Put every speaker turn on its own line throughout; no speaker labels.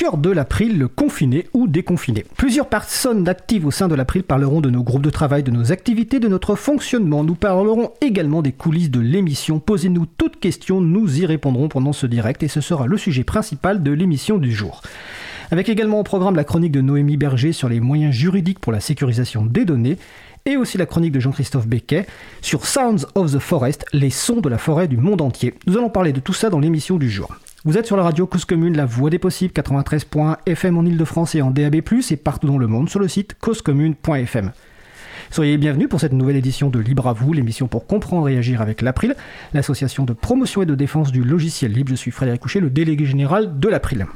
Cœur de l'April, le confiné ou déconfiné. Plusieurs personnes actives au sein de l'April parleront de nos groupes de travail, de nos activités, de notre fonctionnement. Nous parlerons également des coulisses de l'émission. Posez-nous toutes questions, nous y répondrons pendant ce direct et ce sera le sujet principal de l'émission du jour. Avec également au programme la chronique de Noémie Berger sur les moyens juridiques pour la sécurisation des données et aussi la chronique de Jean-Christophe Becquet sur Sounds of the Forest, les sons de la forêt du monde entier. Nous allons parler de tout ça dans l'émission du jour. Vous êtes sur la radio Cause Commune, la voix des possibles, 93.fm en Ile-de-France et en DAB+, et partout dans le monde sur le site causecommune.fm. Soyez bienvenus pour cette nouvelle édition de Libre à vous, l'émission pour comprendre et agir avec l'April, l'association de promotion et de défense du logiciel libre. Je suis Frédéric Couchet, le délégué général de l'April.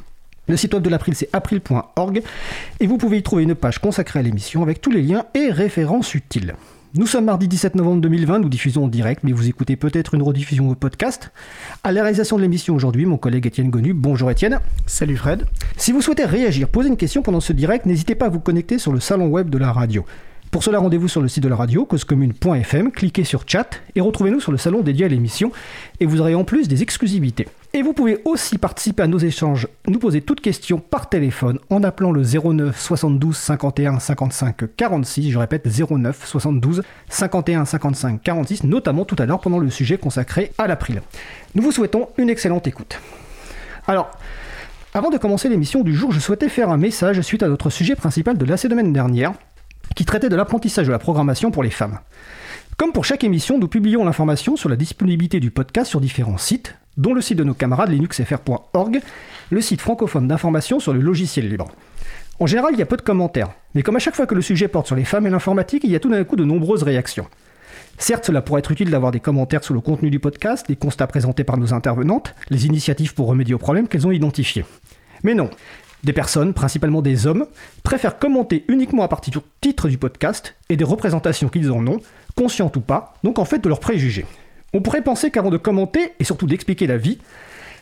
Le site web de l'April, c'est april.org, et vous pouvez y trouver une page consacrée à l'émission avec tous les liens et références utiles. Nous sommes mardi 17 novembre 2020, nous diffusons en direct, mais vous écoutez peut-être une rediffusion au podcast. À la réalisation de l'émission aujourd'hui, mon collègue Étienne Gonu. Bonjour Étienne.
Salut Fred.
Si vous souhaitez réagir, poser une question pendant ce direct, n'hésitez pas à vous connecter sur le salon web de la radio. Pour cela, rendez-vous sur le site de la radio, causecommune.fm, cliquez sur chat et retrouvez-nous sur le salon dédié à l'émission et vous aurez en plus des exclusivités. Et vous pouvez aussi participer à nos échanges, nous poser toutes questions par téléphone en appelant le 09 72 51 55 46. Je répète 09 72 51 55 46, notamment tout à l'heure pendant le sujet consacré à l'April. Nous vous souhaitons une excellente écoute. Alors, avant de commencer l'émission du jour, je souhaitais faire un message suite à notre sujet principal de la semaine dernière, qui traitait de l'apprentissage de la programmation pour les femmes. Comme pour chaque émission, nous publions l'information sur la disponibilité du podcast sur différents sites, dont le site de nos camarades linuxfr.org, le site francophone d'information sur le logiciel libre. En général, il y a peu de commentaires, mais comme à chaque fois que le sujet porte sur les femmes et l'informatique, il y a tout d'un coup de nombreuses réactions. Certes, cela pourrait être utile d'avoir des commentaires sur le contenu du podcast, les constats présentés par nos intervenantes, les initiatives pour remédier aux problèmes qu'elles ont identifiés. Mais non, des personnes, principalement des hommes, préfèrent commenter uniquement à partir du titre du podcast et des représentations qu'ils en ont, conscientes ou pas, donc en fait de leurs préjugés. On pourrait penser qu'avant de commenter, et surtout d'expliquer la vie,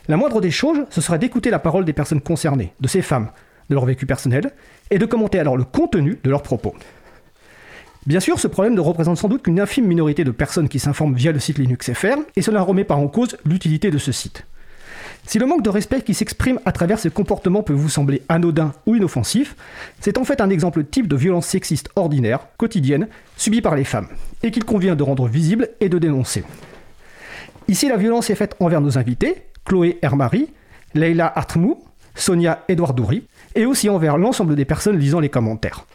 la moindre des choses, ce serait d'écouter la parole des personnes concernées, de ces femmes, de leur vécu personnel, et de commenter alors le contenu de leurs propos. Bien sûr, ce problème ne représente sans doute qu'une infime minorité de personnes qui s'informent via le site LinuxFR, et cela remet pas en cause l'utilité de ce site. Si le manque de respect qui s'exprime à travers ce comportement peut vous sembler anodin ou inoffensif, c'est en fait un exemple type de violence sexiste ordinaire, quotidienne, subie par les femmes, et qu'il convient de rendre visible et de dénoncer. Ici, la violence est faite envers nos invités, Chloé Hermary, Leila Artmou, Sonia Edouardouri, et aussi envers l'ensemble des personnes lisant les commentaires.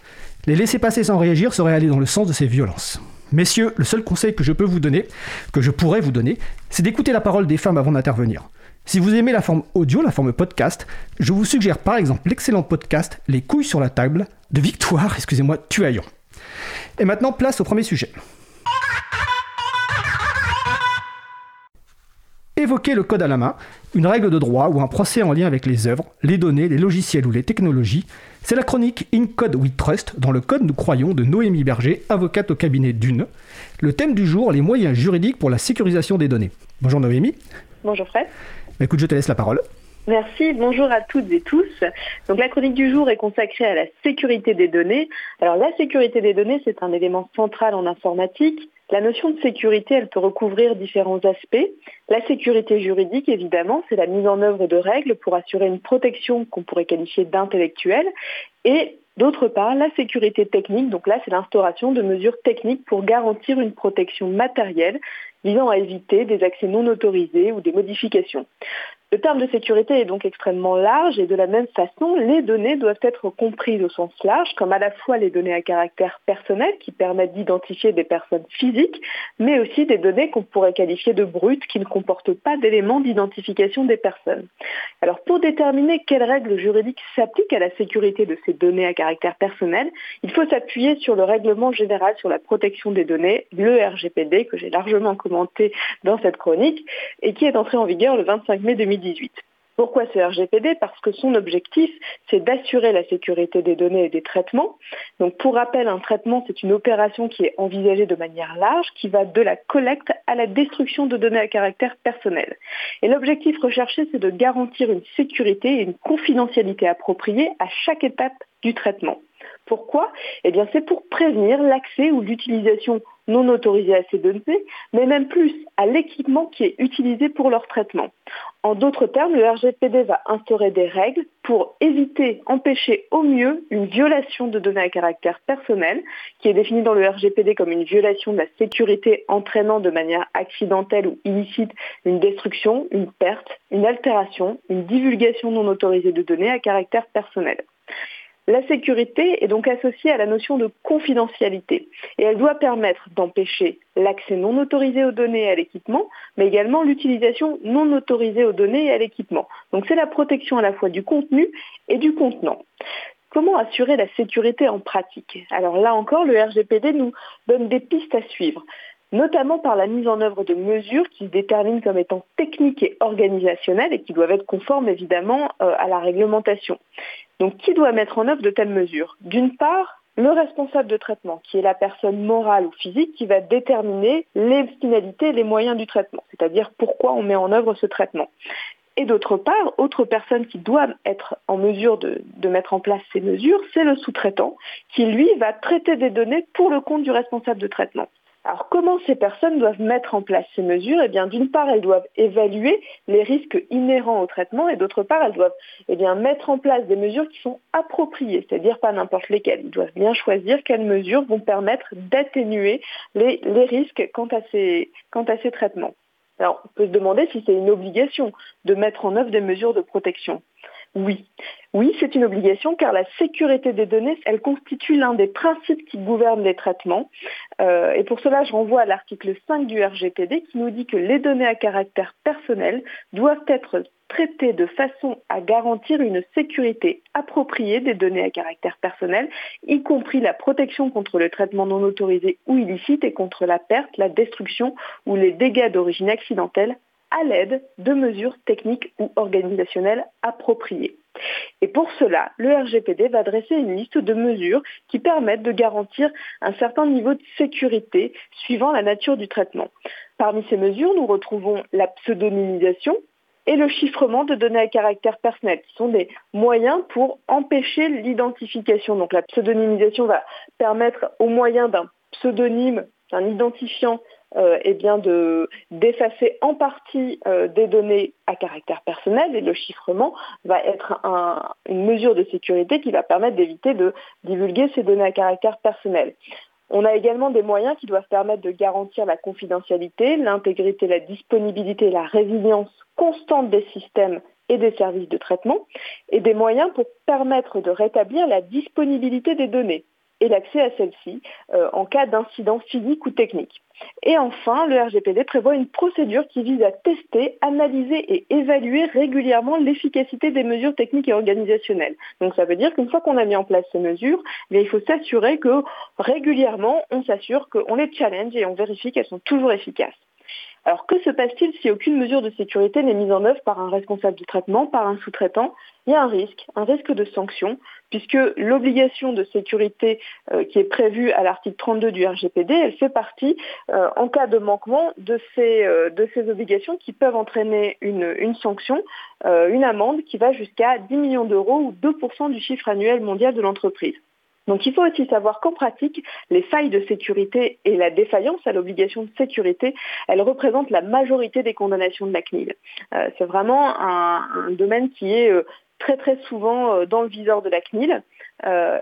Les laisser passer sans réagir serait aller dans le sens de ces violences. Messieurs, le seul conseil que je peux vous donner, que je pourrais vous donner, c'est d'écouter la parole des femmes avant d'intervenir. Si vous aimez la forme audio, la forme podcast, je vous suggère par exemple l'excellent podcast Les couilles sur la table de Victoire, excusez-moi, Tuaillon. Et maintenant, place au premier sujet. Évoquer le code à la main, une règle de droit ou un procès en lien avec les œuvres, les données, les logiciels ou les technologies, c'est la chronique In Code We Trust, dans le code nous croyons de Noémie Berger, avocate au cabinet d'une. Le thème du jour, les moyens juridiques pour la sécurisation des données. Bonjour Noémie.
Bonjour Fred.
Bah, écoute, je te laisse la parole.
Merci, bonjour à toutes et tous. Donc la chronique du jour est consacrée à la sécurité des données. Alors la sécurité des données, c'est un élément central en informatique. La notion de sécurité, elle peut recouvrir différents aspects. La sécurité juridique, évidemment, c'est la mise en œuvre de règles pour assurer une protection qu'on pourrait qualifier d'intellectuelle. Et D'autre part, la sécurité technique, donc là c'est l'instauration de mesures techniques pour garantir une protection matérielle visant à éviter des accès non autorisés ou des modifications. Le terme de sécurité est donc extrêmement large et de la même façon, les données doivent être comprises au sens large, comme à la fois les données à caractère personnel qui permettent d'identifier des personnes physiques, mais aussi des données qu'on pourrait qualifier de brutes qui ne comportent pas d'éléments d'identification des personnes. Alors pour déterminer quelles règles juridiques s'appliquent à la sécurité de ces données à caractère personnel, il faut s'appuyer sur le règlement général sur la protection des données, le RGPD, que j'ai largement commenté dans cette chronique, et qui est entré en vigueur le 25 mai 2018. Pourquoi ce RGPD Parce que son objectif, c'est d'assurer la sécurité des données et des traitements. Donc pour rappel, un traitement, c'est une opération qui est envisagée de manière large, qui va de la collecte à la destruction de données à caractère personnel. Et l'objectif recherché, c'est de garantir une sécurité et une confidentialité appropriée à chaque étape du traitement. Pourquoi? Eh bien, c'est pour prévenir l'accès ou l'utilisation non autorisée à ces données, mais même plus à l'équipement qui est utilisé pour leur traitement. En d'autres termes, le RGPD va instaurer des règles pour éviter, empêcher au mieux une violation de données à caractère personnel, qui est définie dans le RGPD comme une violation de la sécurité entraînant de manière accidentelle ou illicite une destruction, une perte, une altération, une divulgation non autorisée de données à caractère personnel. La sécurité est donc associée à la notion de confidentialité et elle doit permettre d'empêcher l'accès non autorisé aux données et à l'équipement, mais également l'utilisation non autorisée aux données et à l'équipement. Donc c'est la protection à la fois du contenu et du contenant. Comment assurer la sécurité en pratique? Alors là encore, le RGPD nous donne des pistes à suivre notamment par la mise en œuvre de mesures qui se déterminent comme étant techniques et organisationnelles et qui doivent être conformes évidemment euh, à la réglementation. Donc qui doit mettre en œuvre de telles mesures? D'une part, le responsable de traitement, qui est la personne morale ou physique qui va déterminer les finalités les moyens du traitement, c'est-à-dire pourquoi on met en œuvre ce traitement. Et d'autre part, autre personne qui doit être en mesure de, de mettre en place ces mesures, c'est le sous-traitant, qui lui va traiter des données pour le compte du responsable de traitement. Alors comment ces personnes doivent mettre en place ces mesures? Eh bien d'une part, elles doivent évaluer les risques inhérents au traitement et d'autre part, elles doivent eh mettre en place des mesures qui sont appropriées, c'est-à-dire pas n'importe lesquelles. Ils doivent bien choisir quelles mesures vont permettre d'atténuer les, risques quant à, ces, quant à ces traitements. Alors on peut se demander si c'est une obligation de mettre en œuvre des mesures de protection. Oui. Oui, c'est une obligation car la sécurité des données, elle constitue l'un des principes qui gouvernent les traitements. Euh, et pour cela, je renvoie à l'article 5 du RGPD qui nous dit que les données à caractère personnel doivent être traitées de façon à garantir une sécurité appropriée des données à caractère personnel, y compris la protection contre le traitement non autorisé ou illicite et contre la perte, la destruction ou les dégâts d'origine accidentelle à l'aide de mesures techniques ou organisationnelles appropriées. Et pour cela, le RGPD va dresser une liste de mesures qui permettent de garantir un certain niveau de sécurité suivant la nature du traitement. Parmi ces mesures, nous retrouvons la pseudonymisation et le chiffrement de données à caractère personnel, qui sont des moyens pour empêcher l'identification. Donc la pseudonymisation va permettre au moyen d'un pseudonyme, d'un identifiant eh bien de d'effacer en partie euh, des données à caractère personnel et le chiffrement va être une mesure de sécurité qui va permettre d'éviter de divulguer ces données à caractère personnel. On a également des moyens qui doivent permettre de garantir la confidentialité, l'intégrité, la disponibilité, la résilience constante des systèmes et des services de traitement, et des moyens pour permettre de rétablir la disponibilité des données et l'accès à celles-ci euh, en cas d'incident physique ou technique. Et enfin, le RGPD prévoit une procédure qui vise à tester, analyser et évaluer régulièrement l'efficacité des mesures techniques et organisationnelles. Donc ça veut dire qu'une fois qu'on a mis en place ces mesures, eh il faut s'assurer que régulièrement, on s'assure qu'on les challenge et on vérifie qu'elles sont toujours efficaces. Alors que se passe-t-il si aucune mesure de sécurité n'est mise en œuvre par un responsable du traitement, par un sous-traitant? Il y a un risque, un risque de sanction, puisque l'obligation de sécurité euh, qui est prévue à l'article 32 du RGPD, elle fait partie, euh, en cas de manquement, de ces, euh, de ces obligations qui peuvent entraîner une sanction, une amende qui va jusqu'à 10 millions d'euros ou 2% du chiffre annuel mondial de l'entreprise. Donc il faut aussi savoir qu'en pratique, les failles de sécurité et la défaillance à l'obligation de sécurité, elles représentent la majorité des condamnations de la CNIL. Euh, c'est vraiment un, domaine qui est euh, très très souvent euh, dans le viseur de la CNIL.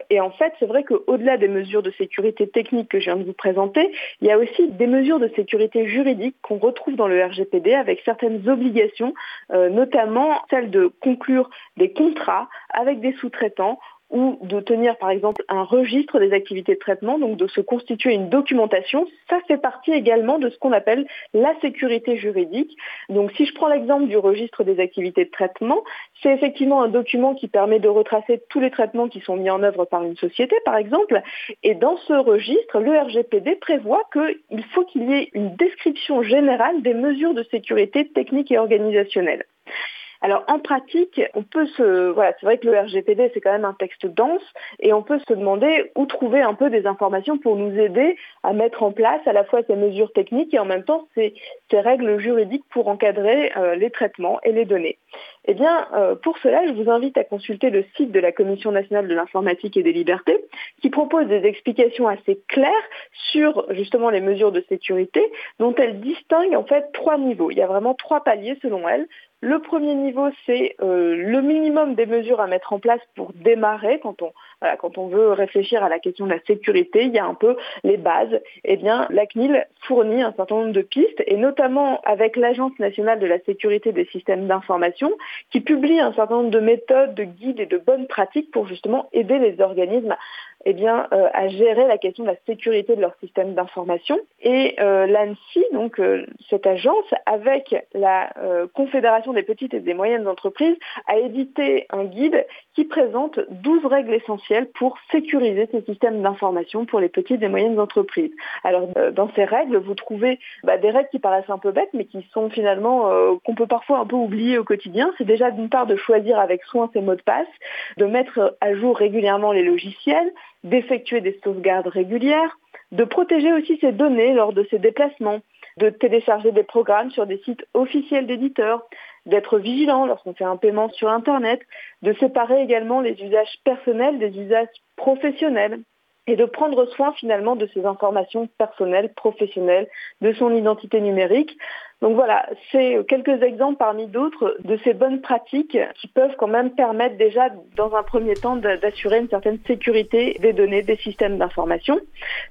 et en fait, c'est vrai qu'au-delà des mesures de sécurité technique que je viens de vous présenter, il y a aussi des mesures de sécurité juridique qu'on retrouve dans le RGPD avec certaines obligations, notamment celle de conclure des contrats avec des sous-traitants ou de tenir par exemple un registre des activités de traitement, donc de se constituer une documentation, ça fait partie également de ce qu'on appelle la sécurité juridique. Donc si je prends l'exemple du registre des activités de traitement, c'est effectivement un document qui permet de retracer tous les traitements qui sont mis en œuvre par une société par exemple, et dans ce registre, le RGPD prévoit qu'il faut qu'il y ait une description générale des mesures de sécurité techniques et organisationnelles. Alors en pratique, on peut se, voilà, c'est vrai que le RGPD c'est quand même un texte dense et on peut se demander où trouver un peu des informations pour nous aider à mettre en place à la fois ces mesures techniques et en même temps ces, règles juridiques pour encadrer euh, les traitements et les données. Eh bien, euh, pour cela, je vous invite à consulter le site de la Commission nationale de l'informatique et des libertés, qui propose des explications assez claires sur justement les mesures de sécurité, dont elle distingue en fait trois niveaux. Il y a vraiment trois paliers selon elle. Le premier niveau, c'est euh, le minimum des mesures à mettre en place pour démarrer quand on, quand on veut réfléchir à la question de la sécurité. Il y a un peu les bases. Eh bien, la CNIL fournit un certain nombre de pistes, et notamment avec l'Agence nationale de la sécurité des systèmes d'information, qui publie un certain nombre de méthodes, de guides et de bonnes pratiques pour justement aider les organismes eh bien, euh, à gérer la question de la sécurité de leur système d'information. Et euh, l'ANSI, donc euh, cette agence, avec la Confédération des petites et des moyennes entreprises, a édité un guide qui présente 12 règles essentielles pour sécuriser ces systèmes d'information pour les petites et moyennes entreprises. Alors, dans ces règles, vous trouvez bah, des règles qui paraissent un peu bêtes, mais qui sont finalement qu'on peut parfois un peu oublier au quotidien. C'est déjà d'une part de choisir avec soin ses mots de passe, de mettre à jour régulièrement les logiciels, d'effectuer des sauvegardes régulières, de protéger aussi ses données lors de ses déplacements, de télécharger des programmes sur des sites officiels d'éditeurs, d'être vigilant lorsqu'on fait un paiement sur Internet, de séparer également les usages personnels des usages professionnels et de prendre soin finalement de ses informations personnelles, professionnelles, de son identité numérique. Donc voilà, c'est quelques exemples parmi d'autres de ces bonnes pratiques qui peuvent quand même permettre déjà dans un premier temps d'assurer une certaine sécurité des données, des systèmes d'information.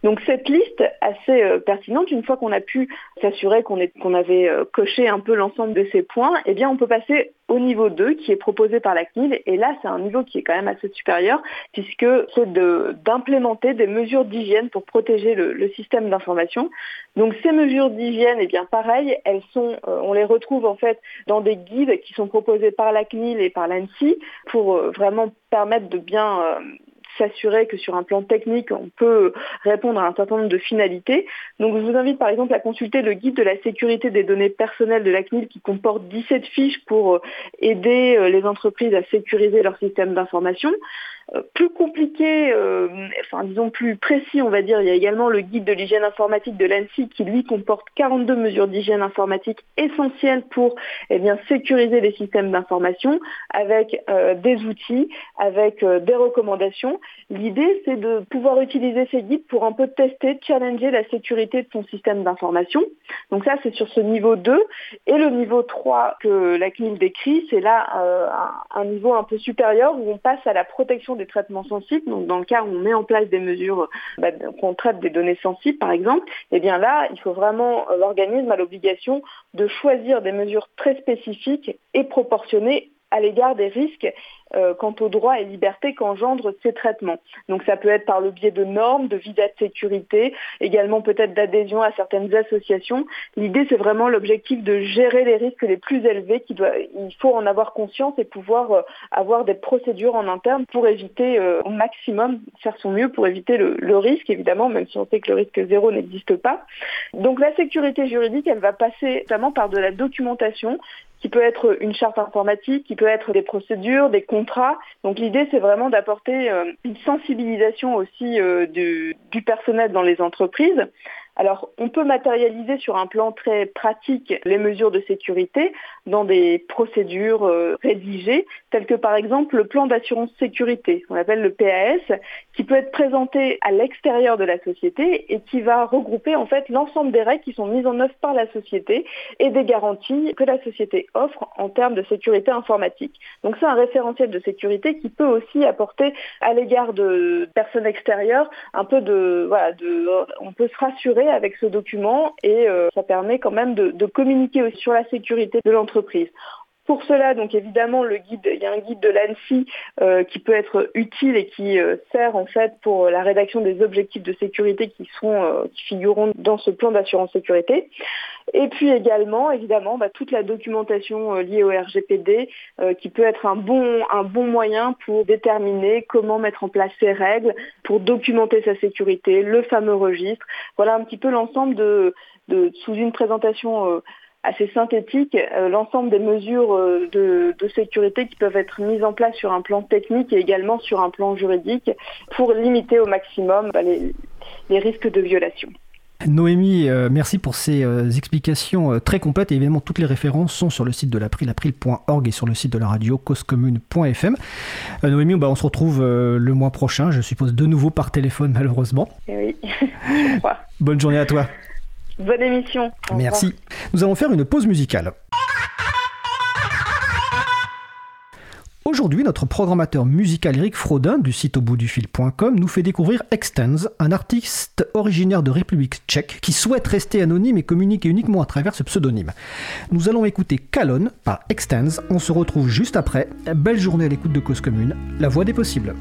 Donc cette liste assez euh, pertinente, une fois qu'on a pu s'assurer qu'on avait euh, coché un peu l'ensemble de ces points, eh bien on peut passer au niveau 2 qui est proposé par la CNIL. Et là, c'est un niveau qui est quand même assez supérieur puisque c'est d'implémenter des mesures d'hygiène pour protéger le, le système d'information. Donc ces mesures d'hygiène, eh bien pareil, elles sont, euh, on les retrouve en fait dans des guides qui sont proposés par la CNIL et par l'ANSI pour euh, vraiment permettre de bien euh, s'assurer que sur un plan technique, on peut répondre à un certain nombre de finalités. Donc je vous invite par exemple à consulter le guide de la sécurité des données personnelles de la CNIL qui comporte 17 fiches pour aider les entreprises à sécuriser leur système d'information. Euh, plus compliqué, euh, enfin disons plus précis, on va dire, il y a également le guide de l'hygiène informatique de l'ANSI qui lui comporte 42 mesures d'hygiène informatique essentielles pour eh bien, sécuriser les systèmes d'information avec euh, des outils, avec des recommandations. L'idée, c'est de pouvoir utiliser ces guides pour un peu tester, challenger la sécurité de son système d'information. Donc ça, c'est sur ce niveau 2. Et le niveau 3 que la CNIL décrit, c'est là un, un niveau un peu supérieur où on passe à la protection des traitements sensibles, donc dans le cas où on met en place des mesures, bah, qu'on traite des données sensibles par exemple, eh bien là, il faut vraiment, euh, l'organisme a l'obligation de choisir des mesures très spécifiques et proportionnées à l'égard des risques euh, quant aux droits et libertés qu'engendrent ces traitements. Donc ça peut être par le biais de normes, de visas de sécurité, également peut-être d'adhésion à certaines associations. L'idée, c'est vraiment l'objectif de gérer les risques les plus élevés. Qui doit, il faut en avoir conscience et pouvoir euh, avoir des procédures en interne pour éviter euh, au maximum, faire son mieux pour éviter le, risque, évidemment, même si on sait que le risque zéro n'existe pas. Donc la sécurité juridique, elle va passer notamment par de la documentation, qui peut être une charte informatique, qui peut être des procédures, des Donc l'idée, c'est vraiment d'apporter euh, une sensibilisation aussi euh, du, du personnel dans les entreprises. Alors, on peut matérialiser sur un plan très pratique les mesures de sécurité dans des procédures euh, rédigées, telles que par exemple le plan d'assurance sécurité, on appelle le PAS, qui peut être présenté à l'extérieur de la société et qui va regrouper en fait l'ensemble des règles qui sont mises en œuvre par la société et des garanties que la société offre en termes de sécurité informatique. Donc c'est un référentiel de sécurité qui peut aussi apporter à l'égard de personnes extérieures un peu de voilà on peut se rassurer avec ce document et euh, ça permet quand même de, de communiquer aussi sur la sécurité de l'entreprise. Pour cela, donc évidemment, le guide, il y a un guide de l'ANSI euh, qui peut être utile et qui euh, sert en fait pour la rédaction des objectifs de sécurité qui sont euh, qui figureront dans ce plan d'assurance sécurité. Et puis également, évidemment, bah, toute la documentation liée au RGPD qui peut être un bon un bon moyen pour déterminer comment mettre en place ces règles, pour documenter sa sécurité, le fameux registre. Voilà un petit peu l'ensemble de, de sous une présentation assez synthétique l'ensemble des mesures de, sécurité qui peuvent être mises en place sur un plan technique et également sur un plan juridique pour limiter au maximum bah, les risques de violation.
Noémie, euh, merci pour ces euh, explications euh, très complètes. Et évidemment, toutes les références sont sur le site de l'April, april.org et sur le site de la radio causecommune.fm. Noémie, bah, on se retrouve le mois prochain, je suppose de nouveau par téléphone malheureusement.
Eh oui, je crois.
Bonne journée à toi.
Bonne émission.
Merci. Nous allons faire une pause musicale. Aujourd'hui, notre programmateur musical Eric Frodin du site au bout du fil.com nous fait découvrir Extens, un artiste originaire de République tchèque qui souhaite rester anonyme et communiquer uniquement à travers ce pseudonyme. Nous allons écouter Calonne par Extens. On se retrouve juste après. Belle journée à l'écoute de Cause Commune, la voix des possibles.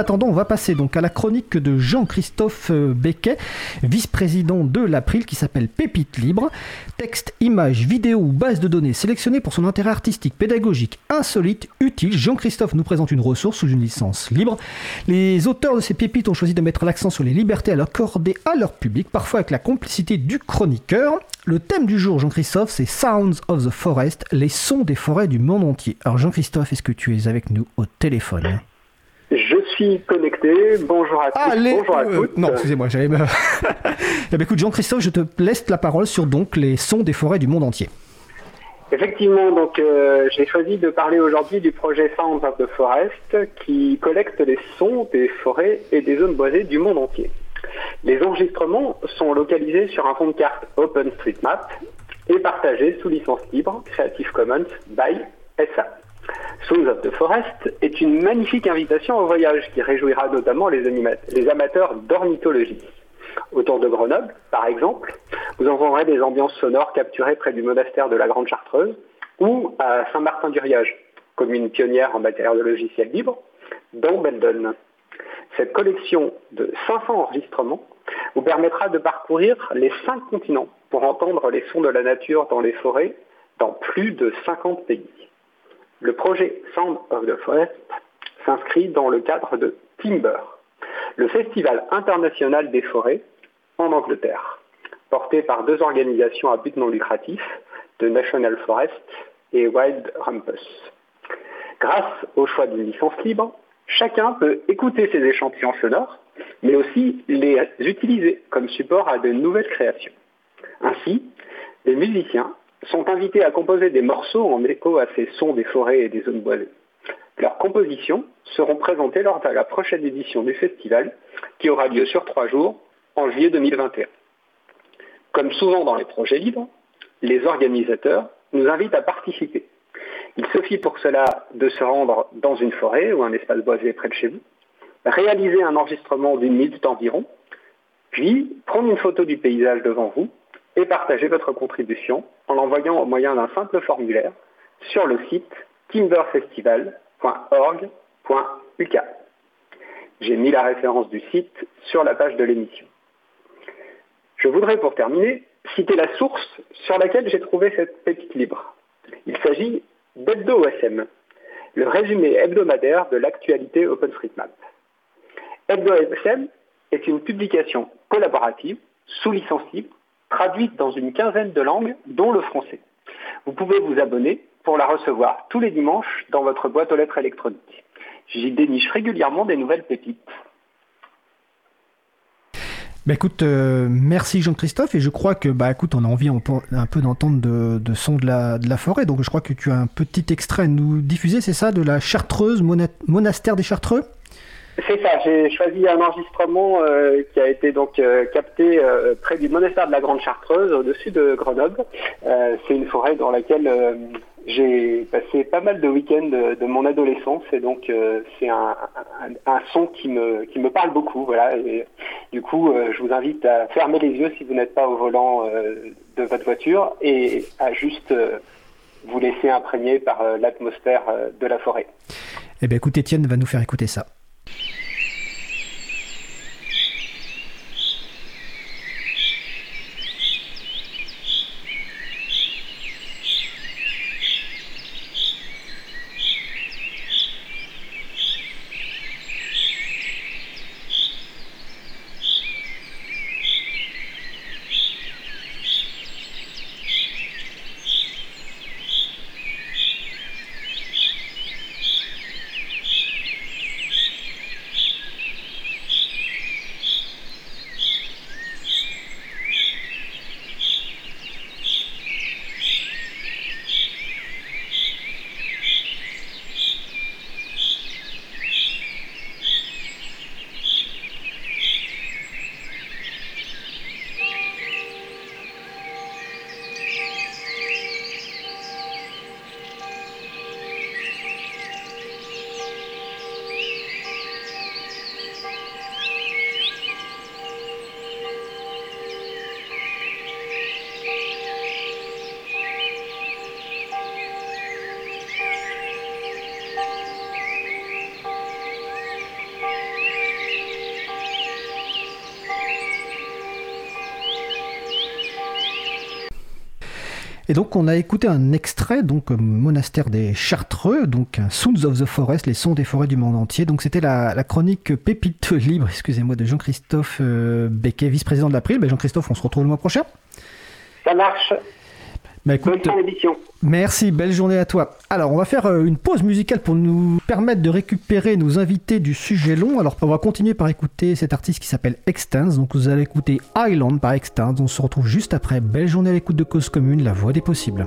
Attendant, on va passer donc à la chronique de Jean-Christophe euh, Becquet, vice-président de l'April, qui s'appelle Pépite Libre. Texte, images, vidéos ou base de données sélectionnées pour son intérêt artistique, pédagogique, insolite, utile. Jean-Christophe nous présente une ressource sous une licence libre. Les auteurs de ces pépites ont choisi de mettre l'accent sur les libertés à à leur public, parfois avec la complicité du chroniqueur. Le thème du jour, Jean-Christophe, c'est Sounds of the Forest, les sons des forêts du monde entier. Alors Jean-Christophe, est-ce que tu es avec nous au téléphone?
Suis connecté. Bonjour à tous. Bonjour à
euh, non, excusez-moi, j'avais. eh écoute, Jean-Christophe, je te laisse la parole sur donc les sons des forêts du monde entier.
Effectivement, donc euh, j'ai choisi de parler aujourd'hui du projet Sounds of the Forest qui collecte les sons des forêts et des zones boisées du monde entier. Les enregistrements sont localisés sur un fond de carte OpenStreetMap et partagés sous licence libre Creative Commons by SA. Sounds of the Forest est une magnifique invitation au voyage qui réjouira notamment les, les amateurs d'ornithologie. Autour de Grenoble, par exemple, vous entendrez des ambiances sonores capturées près du monastère de la Grande Chartreuse ou à Saint-Martin-du-Riage, commune pionnière en matière de logiciels libres, dans Beldon. Cette collection de 500 enregistrements vous permettra de parcourir les cinq continents pour entendre les sons de la nature dans les forêts dans plus de 50 pays. Le projet Sound of the Forest s'inscrit dans le cadre de Timber, le Festival international des forêts en Angleterre, porté par deux organisations à but non lucratif, de National Forest et Wild Rumpus. Grâce au choix d'une licence libre, chacun peut écouter ces échantillons sonores, mais aussi les utiliser comme support à de nouvelles créations. Ainsi, les musiciens sont invités à composer des morceaux en écho à ces sons des forêts et des zones boisées. Leurs compositions seront présentées lors de la prochaine édition du festival, qui aura lieu sur trois jours en juillet 2021. Comme souvent dans les projets libres, les organisateurs nous invitent à participer. Il suffit pour cela de se rendre dans une forêt ou un espace boisé près de chez vous, réaliser un enregistrement d'une minute environ, puis prendre une photo du paysage devant vous et votre contribution en l'envoyant au moyen d'un simple formulaire sur le site timberfestival.com .org.uk. J'ai mis la référence du site sur la page de l'émission. Je voudrais pour terminer citer la source sur laquelle j'ai trouvé cette pépite libre. Il s'agit d'HebdoOSM, le résumé hebdomadaire de l'actualité OpenStreetMap. HebdoOSM est une publication collaborative, sous licence libre, traduite dans une quinzaine de langues, dont le français. Vous pouvez vous abonner pour la recevoir tous les dimanches dans votre boîte aux lettres électronique. J'y déniche régulièrement des nouvelles pépites.
Bah écoute, euh, merci Jean-Christophe et je crois que bah écoute, on a envie un peu d'entendre de, son de la, forêt, donc je crois que tu as un petit extrait à nous diffuser, c'est ça, de la Chartreuse, monastère des Chartreux?
C'est ça, j'ai choisi un enregistrement euh, qui a été donc euh, capté euh, près du monastère de la Grande Chartreuse, au-dessus de Grenoble. c'est une forêt dans laquelle j'ai passé pas mal de week-ends de, mon adolescence et donc c'est un, son qui me, qui me parle beaucoup. Voilà, du coup, je vous invite à fermer les yeux si vous n'êtes pas au volant de votre voiture et à juste vous laisser imprégner par l'atmosphère de la forêt.
Eh bien écoute, Étienne va nous faire écouter ça. Et donc on a écouté un extrait, donc Monastère des Chartreux, donc Sounds of the Forest, les sons des forêts du monde entier. Donc c'était la, chronique Pépite libre, excusez-moi, de Jean-Christophe euh, Becquet, vice-président de l'April. Ben Jean-Christophe, on se retrouve le mois prochain.
Ça marche.
Bah, écoute, merci, belle journée à toi. Alors, on va faire euh, une pause musicale pour nous permettre de récupérer nos invités du sujet long. Alors, on va continuer par écouter cet artiste qui s'appelle Extens. Donc, vous allez écouter Island par Extens. On se retrouve juste après. Belle journée à l'écoute de Cause Commune, la voix des possibles.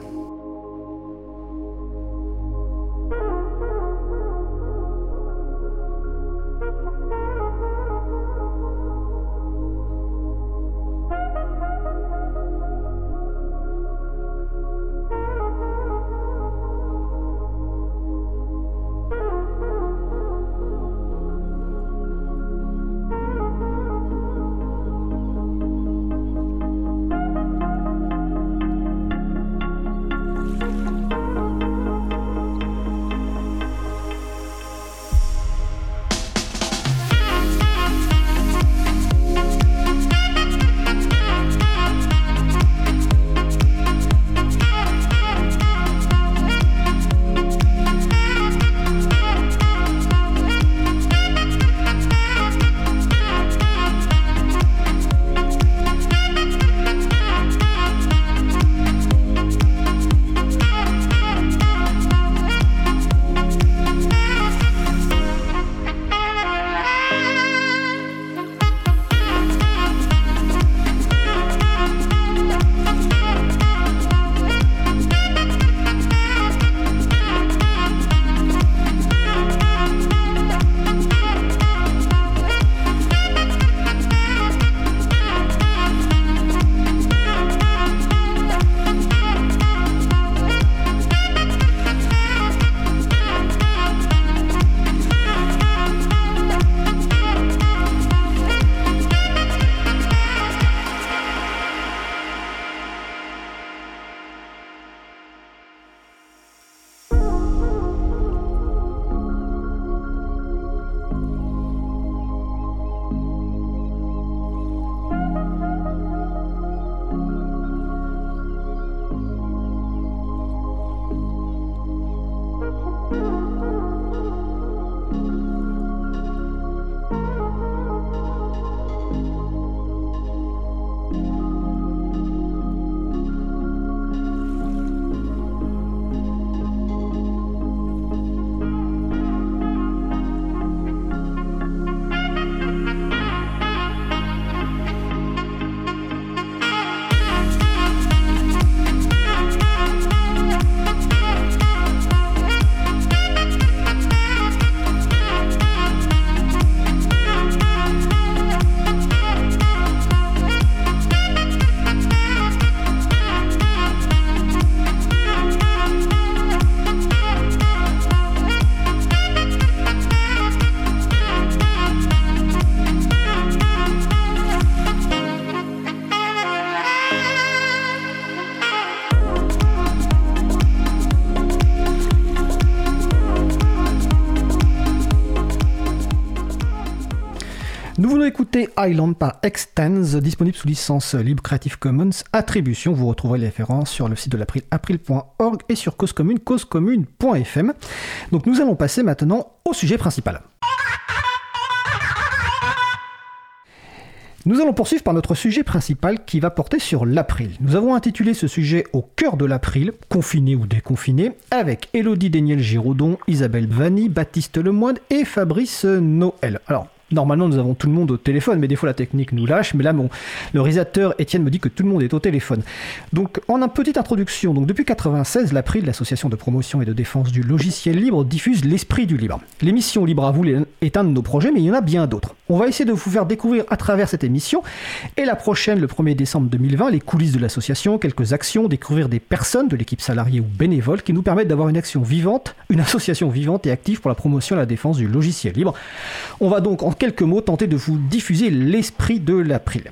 Écouter Island par Extends, disponible sous licence libre Creative Commons Attribution. Vous retrouverez les références sur le site de l'April, april.org et sur Cause Commune, causecommune.fm. Donc nous allons passer maintenant au sujet principal. Nous allons poursuivre par notre sujet principal qui va porter sur l'April. Nous avons intitulé ce sujet Au cœur de l'April, confiné ou déconfiné, avec Elodie Daniel Giraudon, Isabelle Vanni, Baptiste Lemoine et Fabrice Noël. Alors, Normalement, nous avons tout le monde au téléphone, mais des fois la technique nous lâche. Mais là, mon, le réalisateur Étienne me dit que tout le monde est au téléphone. Donc, en une petite introduction, donc depuis 96, l'April, l'association de promotion et de défense du logiciel libre, diffuse l'esprit du libre. L'émission Libre à vous est un de nos projets, mais il y en a bien d'autres. On va essayer de vous faire découvrir à travers cette émission et la prochaine, le 1er décembre 2020, les coulisses de l'association, quelques actions, découvrir des personnes de l'équipe salariée ou bénévole qui nous permettent d'avoir une action vivante, une association vivante et active pour la promotion et la défense du logiciel libre. On va donc en quelques mots tenter de vous diffuser l'esprit de l'April.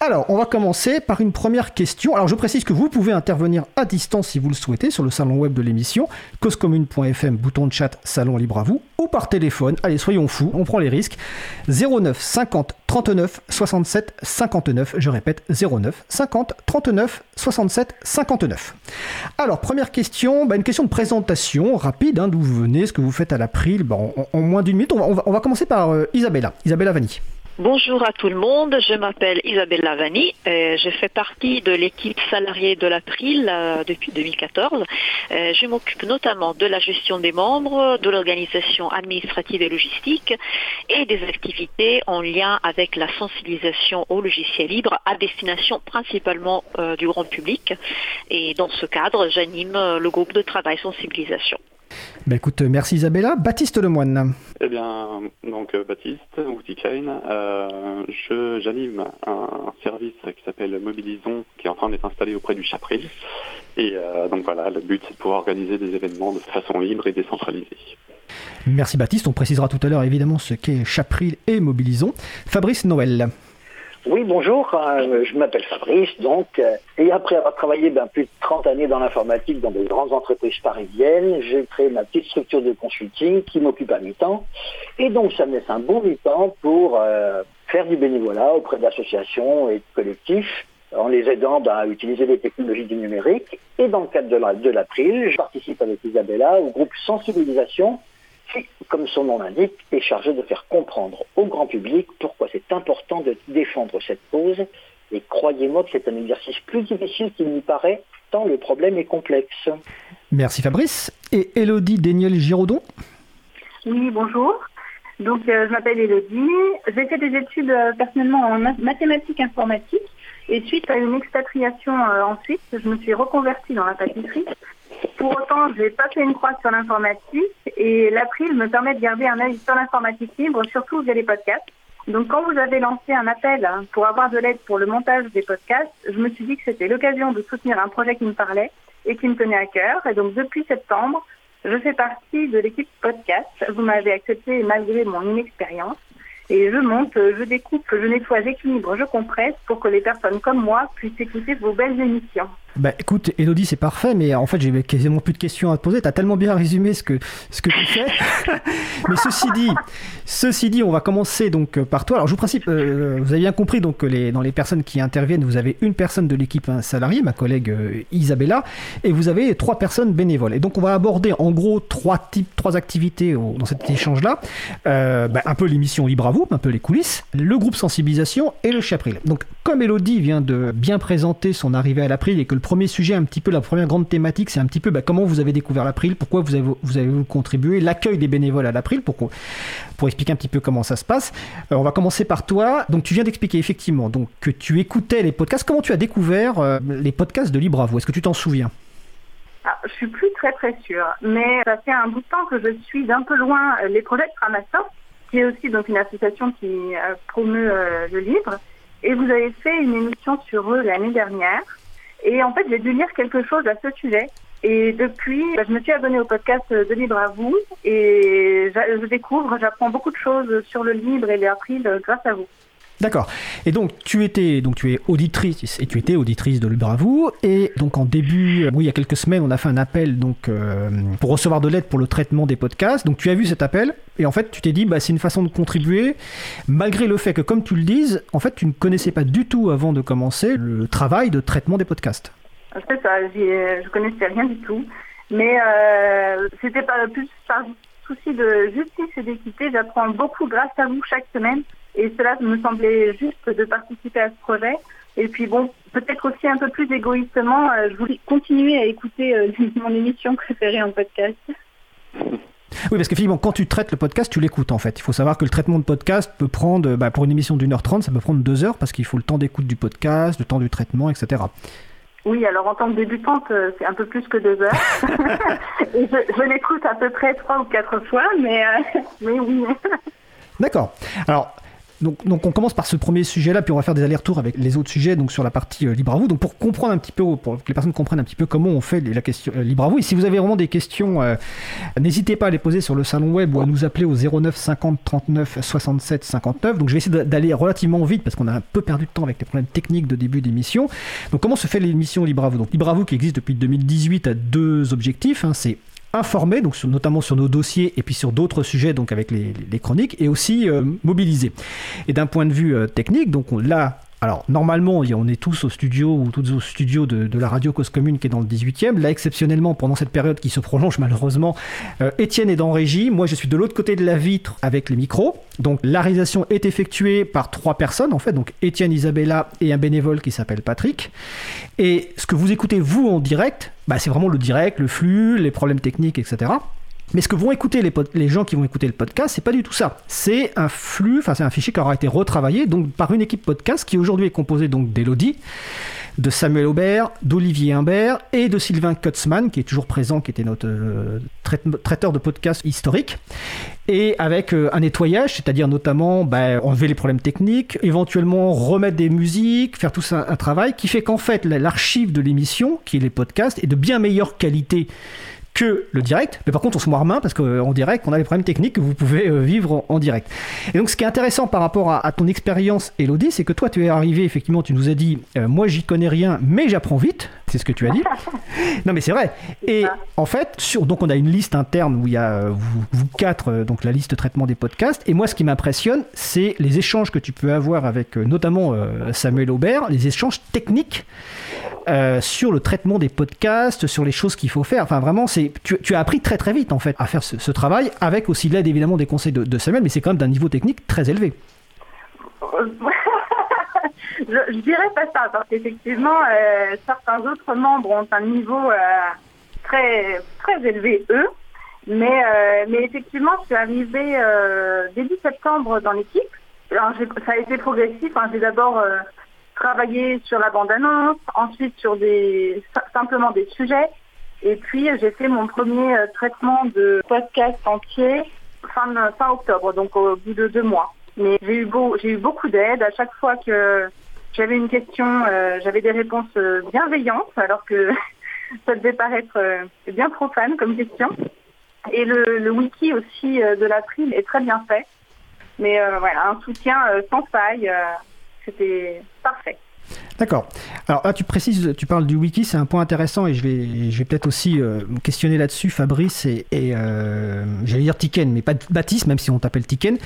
Alors, on va commencer par une première question. Alors, je précise que vous pouvez intervenir à distance si vous le souhaitez sur le salon web de l'émission, causecommune.fm, bouton de chat, salon libre à vous, ou par téléphone. Allez, soyons fous, on prend les risques. 09 50 39 67 59. Je répète, 09 50 39 67 59. Alors, première question, bah, une question de présentation rapide, hein, d'où vous venez, ce que vous faites à l'April, en, moins d'une minute. On va, commencer par euh, Isabella. Isabella Vanni.
Bonjour à tout le monde, je m'appelle Isabelle Lavani, et je fais partie de l'équipe salariée de l'April euh, depuis 2014. Euh, je m'occupe notamment de la gestion des membres, de l'organisation administrative et logistique et des activités en lien avec la sensibilisation au logiciel libre à destination principalement euh, du grand public. Et dans ce cadre, j'anime le groupe de travail sensibilisation.
Écoute, merci Isabella. Baptiste Lemoine.
Eh bien, donc euh, Baptiste, Outikine, euh, j'anime un service qui s'appelle Mobilisons, qui est en train d'être installé auprès du Chapril. Et euh, donc voilà, le but c'est de pouvoir organiser des événements de façon libre et décentralisée.
Merci Baptiste, on précisera tout à l'heure évidemment ce qu'est Chapril et Mobilisons. Fabrice Noël.
Oui, bonjour, euh, je m'appelle Fabrice, donc, euh, et après avoir travaillé ben, plus de 30 années dans l'informatique dans de grandes entreprises parisiennes, j'ai créé ma petite structure de consulting qui m'occupe à mi-temps, et donc ça me laisse un bon mi-temps pour euh, faire du bénévolat auprès d'associations et de collectifs, en les aidant ben, à utiliser les technologies du numérique. Et dans le cadre de l'April, je participe avec Isabella au groupe Sensibilisation qui, comme son nom l'indique, est chargé de faire comprendre au grand public pourquoi c'est important de défendre cette cause. Et croyez-moi que c'est un exercice plus difficile qu'il n'y paraît, tant le problème est complexe.
Merci Fabrice. Et Elodie Daniel Giraudon
Oui, bonjour. Donc, euh, je m'appelle Elodie. J'ai fait des études euh, personnellement en mathématiques informatiques. Et suite à une expatriation euh, en Suisse, je me suis reconvertie dans la pâtisserie. Pour autant, je n'ai pas fait une croix sur l'informatique et l'April me permet de garder un œil sur l'informatique libre, surtout via les podcasts. Donc quand vous avez lancé un appel pour avoir de l'aide pour le montage des podcasts, je me suis dit que c'était l'occasion de soutenir un projet qui me parlait et qui me tenait à cœur. Et donc depuis septembre, je fais partie de l'équipe podcast. Vous m'avez accepté malgré mon inexpérience. Et je monte, je découpe, je nettoie, j'équilibre, je compresse pour que les personnes comme moi puissent écouter vos belles émissions.
Bah écoute, Elodie, c'est parfait, mais en fait, j'ai quasiment plus de questions à te poser. Tu as tellement bien résumé ce que, ce que tu fais. mais ceci dit, ceci dit, on va commencer donc euh, par toi. Alors, je vous principe, euh, vous avez bien compris, donc, les, dans les personnes qui interviennent, vous avez une personne de l'équipe, un salarié, ma collègue euh, Isabella, et vous avez trois personnes bénévoles. Et donc, on va aborder en gros trois types, trois activités dans cet échange-là. Bah, un peu l'émission Libre à vous, un peu les coulisses, le groupe sensibilisation et le chapril. Donc, comme Elodie vient de bien présenter son arrivée à l'April et que le premier sujet, un petit peu la première grande thématique, c'est un petit peu bah, comment vous avez découvert l'April, pourquoi vous avez, vous contribué, l'accueil des bénévoles à l'April, pour, pour expliquer un petit peu comment ça se passe. Euh, on va commencer par toi. Donc tu viens d'expliquer effectivement donc, que tu écoutais les podcasts. Comment tu as découvert euh, les podcasts de Libre à Est-ce que tu t'en souviens?
Ah, je suis plus très très sûre, mais ça fait un bout de temps que je suis d'un peu loin euh, les projets de Framasoft, qui est aussi donc une association qui promeut le livre. Et vous avez fait une émission sur eux l'année dernière. Et en fait, j'ai dû lire quelque chose à ce sujet. Et depuis, bah, je me suis abonnée au podcast de Libre à vous et je découvre, j'apprends beaucoup de choses sur le libre et les grâce à vous.
D'accord. Et donc tu étais donc tu es auditrice et tu étais auditrice de Libre et donc en début oui il y a quelques semaines on a fait un appel donc euh, pour recevoir de l'aide pour le traitement des podcasts. Donc tu as vu cet appel et en fait tu t'es dit bah c'est une façon de contribuer malgré le fait que comme tu le dises en fait tu ne connaissais pas du tout avant de commencer le travail de traitement des podcasts.
C'est ça, je connaissais rien du tout. Mais euh, c'était pas plus par souci de justice et d'équité. J'apprends beaucoup grâce à vous chaque semaine. Et cela me semblait juste de participer à ce projet. Et puis bon, peut-être aussi un peu plus égoïstement, euh, je voulais continuer à écouter euh, mon émission préférée en podcast.
Oui, parce que finalement, quand tu traites le podcast, tu l'écoutes en fait. Il faut savoir que le traitement de podcast peut prendre, bah, pour une émission d'une heure trente, ça peut prendre deux heures parce qu'il faut le temps d'écoute du podcast, le temps du traitement, etc.
Oui, alors en tant que débutante, euh, c'est un peu plus que deux heures. je, l'écoute à peu près trois ou quatre fois, mais, mais oui.
D'accord. Alors, donc, on commence par ce premier sujet-là, puis on va faire des allers-retours avec les autres sujets, donc sur la partie euh, libre à vous. Donc pour comprendre un petit peu, pour que les personnes comprennent un petit peu comment on fait la question euh, libre à vous. Et si vous avez vraiment des questions, euh, n'hésitez pas à les poser sur le salon web ou à nous appeler au 09 50 39 67 59. Donc je vais essayer d'aller relativement vite parce qu'on a un peu perdu de temps avec les problèmes techniques de début d'émission. Donc comment se fait l'émission libre à vous? Donc libre à vous qui existe depuis 2018 a deux objectifs. Hein. c'est informer, donc notamment sur nos dossiers et puis sur d'autres sujets, donc avec les, chroniques, et aussi euh. Et d'un point de vue euh, technique, donc là, alors, normalement, on est tous au studio ou tous au studio de, la radio Cause Commune qui est dans le 18e. Là, exceptionnellement, pendant cette période qui se prolonge malheureusement, euh, Étienne est dans régie. Moi, je suis de l'autre côté de la vitre avec les micros. Donc, la réalisation est effectuée par trois personnes, en fait. Donc, Étienne, Isabella et un bénévole qui s'appelle Patrick. Et ce que vous écoutez, vous, en direct, bah, c'est vraiment le direct, le flux, les problèmes techniques, etc. Mais ce que vont écouter les, gens qui vont écouter le podcast, c'est pas du tout ça. C'est un flux, enfin c'est un fichier qui aura été retravaillé donc par une équipe podcast qui aujourd'hui est composée donc d'Elodie, de Samuel Aubert, d'Olivier Imbert et de Sylvain Kutzmann qui est toujours présent, qui était notre euh, traiteur de podcast historique. Et avec euh, un nettoyage, c'est-à-dire notamment bah, enlever les problèmes techniques, éventuellement remettre des musiques, faire tout ça un travail qui fait qu'en fait l'archive de l'émission, qui est les podcasts, est de bien meilleure qualité que le direct. Mais par contre, on se moire main parce qu'en direct, on a les problèmes techniques que vous pouvez euh, vivre en, direct. Et donc, ce qui est intéressant par rapport à, ton expérience, Elodie, c'est que toi, tu es arrivé, effectivement, tu nous as dit, euh, moi, j'y connais rien, mais j'apprends vite. C'est ce que tu as dit. non, mais c'est vrai. Et en fait, sur, donc, on a une liste interne où il y a euh, vous, quatre, donc la liste de traitement des podcasts. Et moi, ce qui m'impressionne, c'est les échanges que tu peux avoir avec notamment Samuel Aubert, les échanges techniques sur le traitement des podcasts, sur les choses qu'il faut faire. Enfin, vraiment, c'est tu, as appris très très vite en fait à faire ce, travail avec aussi l'aide évidemment des conseils de, Samuel, mais c'est quand même d'un niveau technique très élevé.
je, dirais pas ça parce qu'effectivement euh, certains autres membres ont un niveau euh, très très élevé eux, mais euh, mais effectivement je suis arrivée début septembre dans l'équipe. Ça a été progressif. Hein. J'ai d'abord travaillé sur la bande-annonce, ensuite sur des simplement des sujets, et puis, j'ai fait mon premier euh, traitement de podcast entier fin, fin octobre, donc au bout de deux mois. Mais j'ai eu, beau, eu beaucoup d'aide. À chaque fois que j'avais une question, euh, j'avais des réponses euh, bienveillantes, alors que ça devait paraître bien profane comme question. Et le, le wiki aussi de l'April est très bien fait. Mais voilà, un soutien sans faille, c'était parfait.
D'accord. Alors là, tu précises, tu parles du wiki, c'est un point intéressant et je vais, je vais peut-être aussi euh, questionner là-dessus, Fabrice et, euh, j'allais dire Tiken, mais pas Baptiste, même si on t'appelle Tiken.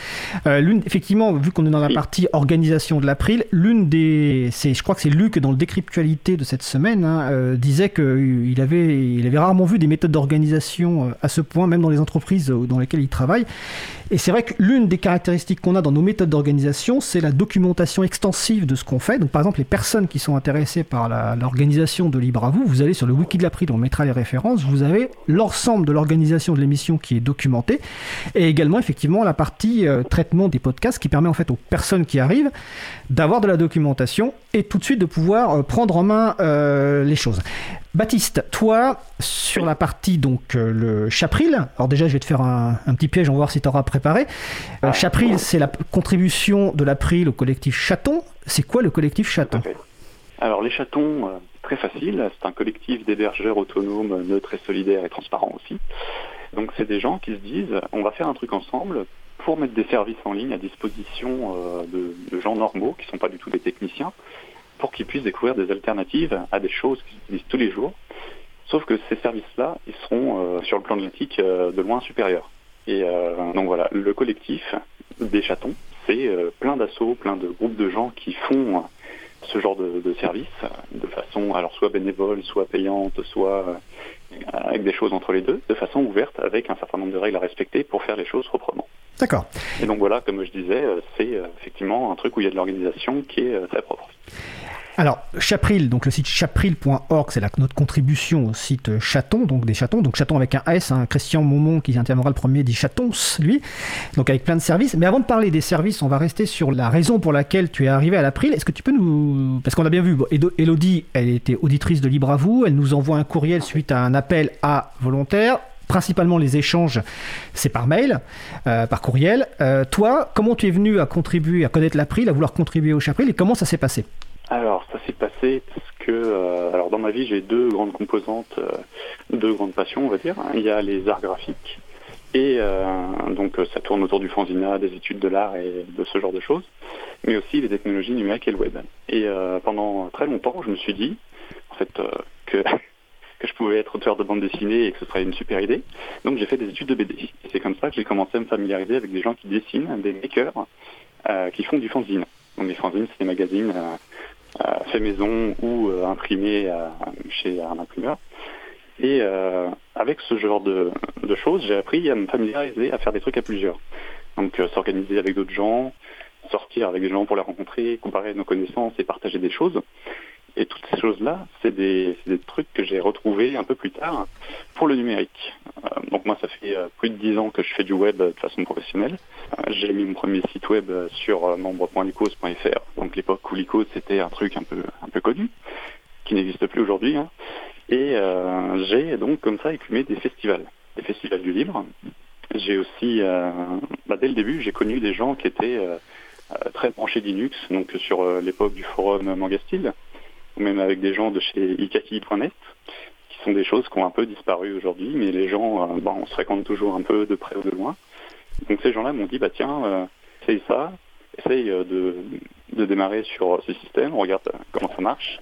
Euh, l'une, effectivement, vu qu'on est dans la partie organisation de l'April, l'une des, c'est, je crois que c'est Luc dans le décryptualité de cette semaine, hein, disait qu'il avait, il avait rarement vu des méthodes d'organisation à ce point, même dans les entreprises dans lesquelles il travaille. Et c'est vrai que l'une des caractéristiques qu'on a dans nos méthodes d'organisation, c'est la documentation extensive de ce qu'on fait. Donc, par exemple, les personnes qui sont intéressées par l'organisation de Libre à vous, vous allez sur le wiki de l'April, on mettra les références, vous avez l'ensemble de l'organisation de l'émission qui est documentée, et également, effectivement, la partie euh, traitement des podcasts qui permet en fait aux personnes qui arrivent d'avoir de la documentation et tout de suite de pouvoir euh, prendre en main euh, les choses. Baptiste, toi, sur la partie donc euh, le Chapril, alors déjà je vais te faire un, petit piège, on va voir si tu auras préparé. Euh, Chapril, c'est la contribution de l'April au collectif Chaton. C'est quoi le collectif Chaton?
Alors les Chatons, très facile, c'est un collectif d'hébergeurs autonomes, neutres et solidaires et transparents aussi. Donc c'est des gens qui se disent, on va faire un truc ensemble pour mettre des services en ligne à disposition de, de, gens normaux, qui ne sont pas du tout des techniciens, pour qu'ils puissent découvrir des alternatives à des choses qu'ils utilisent tous les jours. Sauf que ces services-là, ils seront sur le plan de l'éthique de loin supérieurs. Et donc voilà, le collectif des chatons, c'est plein d'assauts, plein de groupes de gens qui font ce genre de, de service de façon alors soit bénévole, soit payante, soit euh, avec des choses entre les deux, de façon ouverte avec un certain nombre de règles à respecter pour faire les choses proprement.
D'accord.
Et donc voilà, comme je disais, euh, c'est euh, effectivement un truc où il y a de l'organisation qui est très propre.
Alors, Chapril, donc le site chapril.org, c'est notre contribution au site Chaton, donc des chatons, donc chaton avec un S, un Christian Momon qui interviendra le premier dit chatons, lui, donc avec plein de services. Mais avant de parler des services, on va rester sur la raison pour laquelle tu es arrivé à l'April. Est-ce que tu peux nous... Parce qu'on a bien vu, Elodie, elle était auditrice de Libre à vous, elle nous envoie un courriel suite à un appel à volontaires principalement les échanges, c'est par mail, euh, par courriel. Euh, toi, comment tu es venu à contribuer, à connaître l'April, à vouloir contribuer au Chapril et comment ça s'est passé?
Alors, ça s'est passé parce que, euh, alors dans ma vie, j'ai deux grandes composantes, euh, deux grandes passions, on va dire. Il y a les arts graphiques, et euh, donc ça tourne autour du fanzina, des études de l'art et de ce genre de choses, mais aussi les technologies numériques et le web. Et pendant très longtemps, je me suis dit, en fait, que que je pouvais être auteur de bande dessinée et que ce serait une super idée. Donc j'ai fait des études de BD. Et c'est comme ça que j'ai commencé à me familiariser avec des gens qui dessinent, des makers, qui font du fanzine. Donc les fanzines, c'est des magazines fait maison ou euh, imprimé chez un imprimeur. Et euh, avec ce genre de, choses, j'ai appris à me familiariser, à faire des trucs à plusieurs. Donc euh, s'organiser avec d'autres gens, sortir avec des gens pour les rencontrer, comparer nos connaissances et partager des choses. Et toutes ces choses-là, c'est des, trucs que j'ai retrouvés un peu plus tard pour le numérique. Euh, donc moi, ça fait euh, plus de dix ans que je fais du web de façon professionnelle. Euh, j'ai mis mon premier site web sur membre.licos.fr. Donc l'époque où l'icos c'était un truc un peu connu, qui n'existe plus aujourd'hui. Hein. Et j'ai donc comme ça écumé des festivals, des festivals du libre. J'ai aussi, bah, dès le début, j'ai connu des gens qui étaient très branchés Linux, donc sur l'époque du forum Mangastil ou même avec des gens de chez ikaki.net, qui sont des choses qui ont un peu disparu aujourd'hui, mais les gens, euh, bah, on se fréquente toujours un peu de près ou de loin. Donc ces gens-là m'ont dit, bah tiens, euh, essaye ça, essaye euh, de, de, démarrer sur ce système, regarde comment ça marche.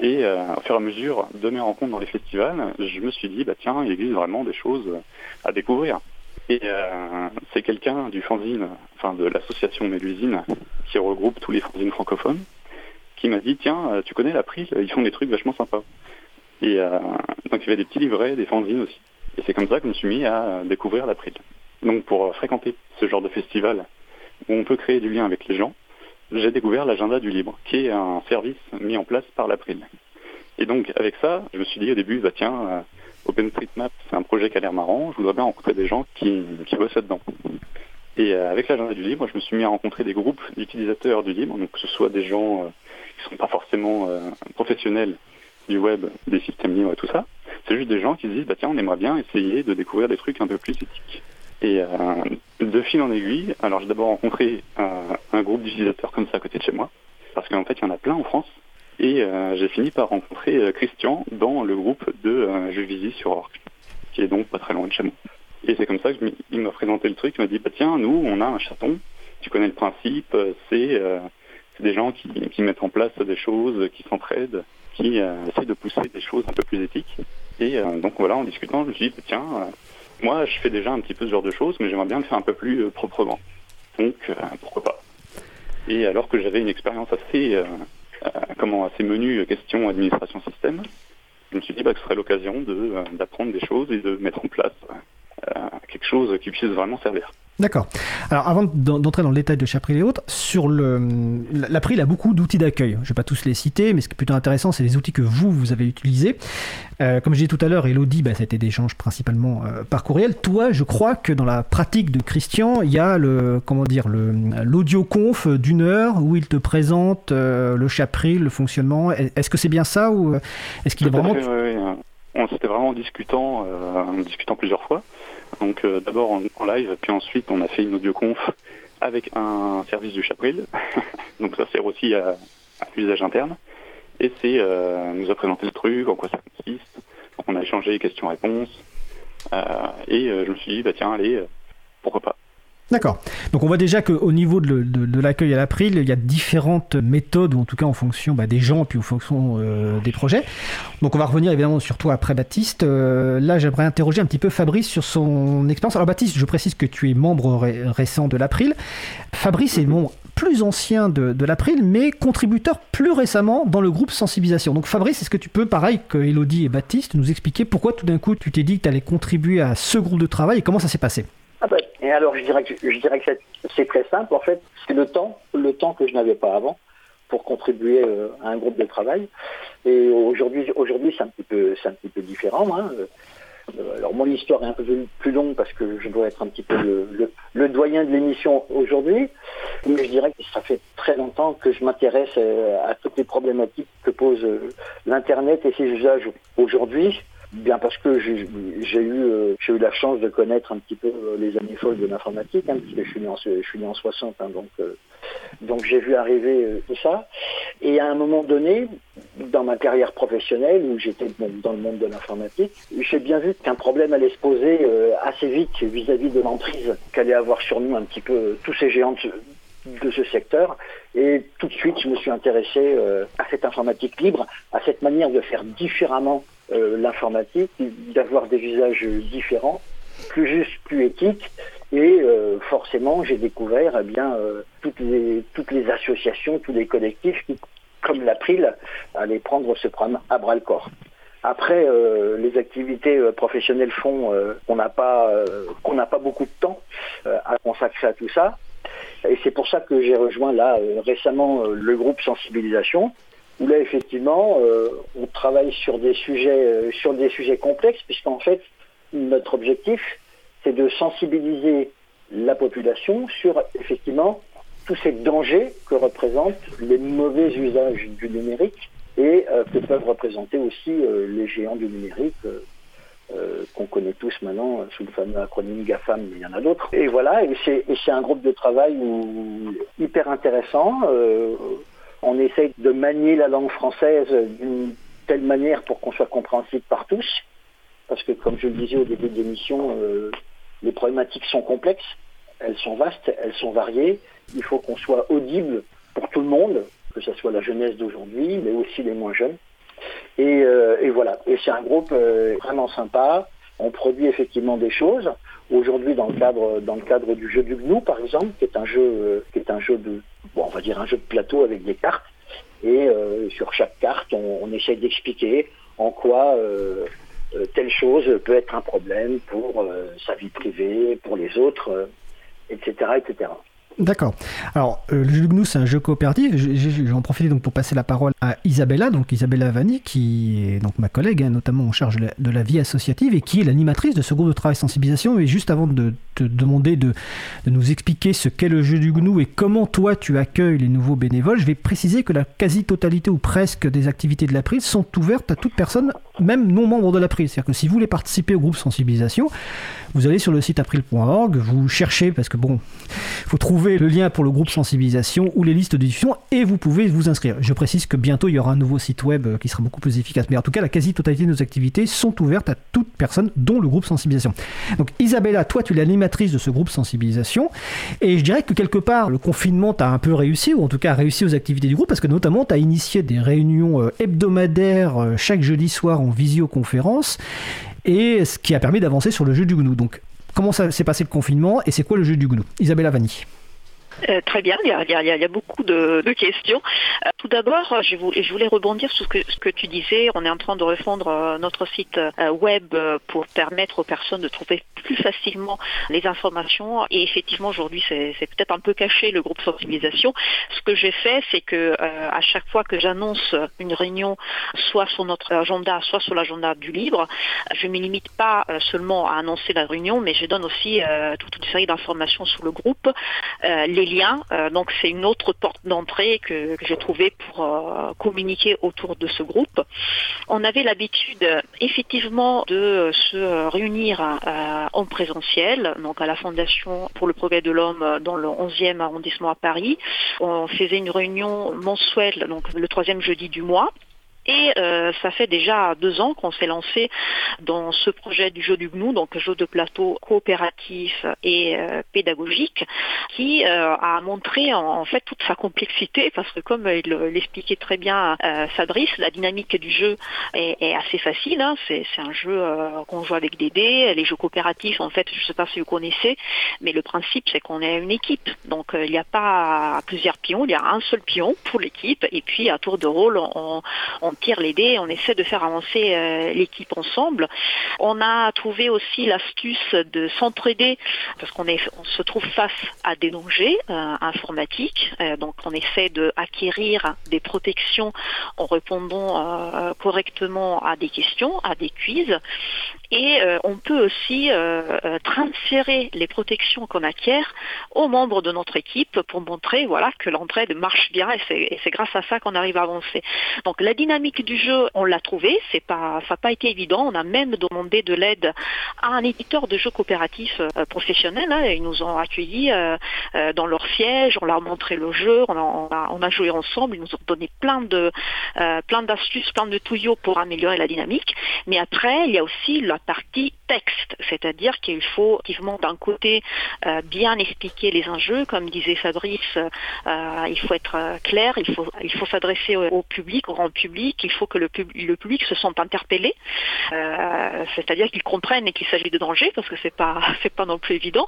Et au fur et à mesure de mes rencontres dans les festivals, je me suis dit, bah tiens, il existe vraiment des choses à découvrir. Et c'est quelqu'un du fanzine, enfin de l'association Mélusine, qui regroupe tous les fanzines francophones, qui m'a dit tiens, euh, tu connais l'April, ils font des trucs vachement sympas. Et euh, donc il y avait des petits livrets, des fanzines aussi. Et c'est comme ça que je me suis mis à découvrir l'April. Donc pour fréquenter ce genre de festival où on peut créer du lien avec les gens, j'ai découvert l'agenda du libre, qui est un service mis en place par l'April. Et donc avec ça, je me suis dit au début, bah tiens, euh, OpenStreetMap, c'est un projet qui a l'air marrant, je voudrais bien rencontrer des gens qui, qui bossent là-dedans. Et avec l'agenda du libre, je me suis mis à rencontrer des groupes d'utilisateurs du libre, donc que ce soit des gens qui sont pas forcément euh, professionnels du web, des systèmes libres et tout ça. C'est juste des gens qui se disent, bah tiens, on aimerait bien essayer de découvrir des trucs un peu plus éthiques. Et euh, de fil en aiguille, alors j'ai d'abord rencontré un groupe d'utilisateurs comme ça à côté de chez moi, parce qu'en fait il y en a plein en France, et euh, j'ai fini par rencontrer Christian dans le groupe de Jeux sur Orc, qui est donc pas très loin de chez moi. Et c'est comme ça qu'il m'a présenté le truc, il m'a dit, bah tiens, nous on a un chaton, tu connais le principe, c'est c'est des gens qui, mettent en place des choses, qui s'entraident, qui euh, essaient de pousser des choses un peu plus éthiques. Et euh, donc voilà, en discutant, je me suis dit, tiens, euh, moi je fais déjà un petit peu ce genre de choses, mais j'aimerais bien le faire un peu plus proprement. Donc pourquoi pas Et alors que j'avais une expérience assez, comment, assez menue question administration système, je me suis dit bah, que ce serait l'occasion d'apprendre des choses et de mettre en place quelque chose qui puisse vraiment servir.
D'accord. Alors avant d'entrer dans le détail de Chapril et autres, sur le l'April a beaucoup d'outils d'accueil. Je ne vais pas tous les citer, mais ce qui est plutôt intéressant, c'est les outils que vous vous avez utilisés. Euh, comme je disais tout à l'heure, Elodie, bah, c'était des échanges principalement euh, par courriel. Toi, je crois que dans la pratique de Christian, il y a le comment dire le l'audio conf d'une heure où il te présente euh, le Chapril, le fonctionnement. Est-ce que c'est bien ça ou est-ce qu'il est vraiment
fait, oui, oui. On s'était vraiment discutant, en discutant plusieurs fois. Donc euh, d'abord en, live, puis ensuite on a fait une audioconf avec un service du Chapril. Donc ça sert aussi à, l'usage interne. Et c'est euh, nous a présenté le truc, en quoi ça consiste. Donc on a échangé questions-réponses. Euh, et je me suis dit, bah tiens, allez, pourquoi pas.
D'accord. Donc on voit déjà qu'au niveau de, l'accueil à l'April, il y a différentes méthodes, ou en tout cas en fonction bah, des gens, puis en fonction euh, des projets. Donc on va revenir évidemment sur toi après Baptiste. Euh, là j'aimerais interroger un petit peu Fabrice sur son expérience. Alors Baptiste, je précise que tu es membre récent de l'April. Fabrice est membre plus ancien de, de l'April, mais contributeur plus récemment dans le groupe sensibilisation. Donc Fabrice, est-ce que tu peux, pareil que Elodie et Baptiste, nous expliquer pourquoi tout d'un coup tu t'es dit que tu allais contribuer à ce groupe de travail et comment ça s'est passé?
Ah ben, et alors je dirais que c'est très simple en fait, c'est le temps, le temps que je n'avais pas avant pour contribuer euh, à un groupe de travail. Et aujourd'hui, aujourd'hui c'est un petit peu, c'est un petit peu différent. Hein. Euh, alors mon histoire est un peu plus longue parce que je dois être un petit peu le, doyen de l'émission aujourd'hui, mais je dirais que ça fait très longtemps que je m'intéresse euh, à toutes les problématiques que pose l'Internet et ses usages aujourd'hui. Bien parce que j'ai eu, euh, eu la chance de connaître un petit peu euh, les années folles de l'informatique, hein, puisque je suis né en, je suis né en 60, hein, donc, euh, donc j'ai vu arriver tout ça. Et à un moment donné, dans ma carrière professionnelle, où j'étais dans le monde de l'informatique, j'ai bien vu qu'un problème allait se poser assez vite vis-à-vis de l'emprise qu'allait avoir sur nous un petit peu tous ces géants de ce secteur. Et tout de suite, je me suis intéressé à cette informatique libre, à cette manière de faire différemment euh, l'informatique, d'avoir des usages différents, plus justes, plus éthiques. Et euh, forcément, j'ai découvert eh bien euh, toutes les toutes les associations, tous les collectifs qui, comme l'April, allaient prendre ce problème à bras le corps. Après, les activités professionnelles font qu'on n'a pas qu'on n'a pas beaucoup de temps à consacrer à tout ça. Et c'est pour ça que j'ai rejoint là récemment le groupe sensibilisation où là effectivement euh, on travaille sur des sujets euh, sur des sujets complexes puisqu'en fait notre objectif c'est de sensibiliser la population sur effectivement tous ces dangers que représentent les mauvais usages du numérique et euh, que peuvent représenter aussi les géants du numérique qu'on connaît tous maintenant sous le fameux acronyme GAFAM, mais il y en a d'autres. Et voilà, et c'est un groupe de travail hyper intéressant on essaye de manier la langue française d'une telle manière pour qu'on soit compréhensible par tous, parce que comme je le disais au début de l'émission, euh, les problématiques sont complexes, elles sont vastes, elles sont variées, il faut qu'on soit audible pour tout le monde, que ce soit la jeunesse d'aujourd'hui, mais aussi les moins jeunes. Et, euh, voilà, et c'est un groupe euh, vraiment sympa, on produit effectivement des choses. Aujourd'hui, dans le cadre dans le cadre du jeu du GNU, par exemple, qui est un jeu qui est un jeu de bon, on va dire un jeu de plateau avec des cartes. Et euh, sur chaque carte, on, on essaie d'expliquer en quoi euh, euh, telle chose peut être un problème pour sa vie privée, pour les autres, etc., etc.
D'accord. Alors, euh, le jeu GNU, c'est un jeu coopératif. J'en profite donc pour passer la parole à Isabella, donc Isabella Vanni, qui est donc ma collègue, hein, notamment en charge de la, vie associative et qui est l'animatrice de ce groupe de travail sensibilisation. Et juste avant de te demander de, nous expliquer ce qu'est le jeu du GNU et comment toi tu accueilles les nouveaux bénévoles, je vais préciser que la quasi-totalité ou presque des activités de l'April sont ouvertes à toute personne, même non membre de l'April. C'est-à-dire que si vous voulez participer au groupe sensibilisation, vous allez sur le site april.org, vous cherchez, parce que bon, il faut trouver le lien pour le groupe sensibilisation ou les listes de diffusion et vous pouvez vous inscrire. Je précise que bientôt il y aura un nouveau site web euh, qui sera beaucoup plus efficace. Mais en tout cas, la quasi-totalité de nos activités sont ouvertes à toute personne, dont le groupe sensibilisation. Donc Isabella, toi tu es l'animatrice de ce groupe sensibilisation et je dirais que quelque part le confinement t'a un peu réussi, ou en tout cas réussi aux activités du groupe, parce que notamment tu as initié des réunions euh, hebdomadaires euh, chaque jeudi soir en visioconférence et ce qui a permis d'avancer sur le jeu du GNU. Donc comment s'est passé le confinement et c'est quoi le jeu du GNU Isabella Vanni.
Euh, très bien, il y, a, beaucoup de, questions. Euh, tout d'abord, je, voulais rebondir sur ce que, tu disais. On est en train de refondre euh, notre site web pour permettre aux personnes de trouver plus facilement les informations. Et effectivement, aujourd'hui, c'est peut-être un peu caché le groupe sensibilisation. Ce que j'ai fait, c'est que à chaque fois que j'annonce une réunion, soit sur notre agenda, soit sur l'agenda du libre, je ne me limite pas seulement à annoncer la réunion, mais je donne aussi toute une série d'informations sur le groupe, Euh, donc c'est une autre porte d'entrée que, j'ai trouvée pour euh, communiquer autour de ce groupe. On avait l'habitude effectivement de se réunir euh, en présentiel, donc à la Fondation pour le progrès de l'homme dans le 11e arrondissement à Paris. On faisait une réunion mensuelle, donc le troisième jeudi du mois. Et euh, ça fait déjà deux ans qu'on s'est lancé dans ce projet du jeu du GNU, donc jeu de plateau coopératif et euh, pédagogique, qui euh, a montré en, fait toute sa complexité, parce que comme il l'expliquait très bien Fabrice, la dynamique du jeu est, assez facile. Hein. C'est un jeu qu'on joue avec des dés. Les jeux coopératifs, en fait, je ne sais pas si vous connaissez, mais le principe c'est qu'on est une équipe. Donc il n'y a pas plusieurs pions, il y a un seul pion pour l'équipe, et puis à tour de rôle, on on tire les on essaie de faire avancer euh, l'équipe ensemble. On a trouvé aussi l'astuce de s'entraider parce qu'on on se trouve face à des dangers euh, informatiques. Euh, donc on essaie de acquérir des protections en répondant correctement à des questions, à des quiz. Et on peut aussi transférer les protections qu'on acquiert aux membres de notre équipe pour montrer voilà que l'entraide marche bien et c'est grâce à ça qu'on arrive à avancer. Donc la dynamique du jeu, on l'a trouvé, c'est pas, ça n'a pas été évident. On a même demandé de l'aide à un éditeur de jeux coopératifs euh. Hein. Ils nous ont accueillis euh, euh, dans leur siège, on leur a montré le jeu, on a, joué ensemble, ils nous ont donné plein plein d'astuces, plein de tuyaux pour améliorer la dynamique. Mais après, il y a aussi la partie texte, c'est-à-dire qu'il faut effectivement d'un côté bien expliquer les enjeux, comme disait Fabrice, il faut être clair, il faut il faut s'adresser au public, au grand public qu'il faut que le, public se sente interpellé, euh, c'est-à-dire qu'ils comprennent qu'il s'agit de danger, parce que c'est pas pas non plus évident.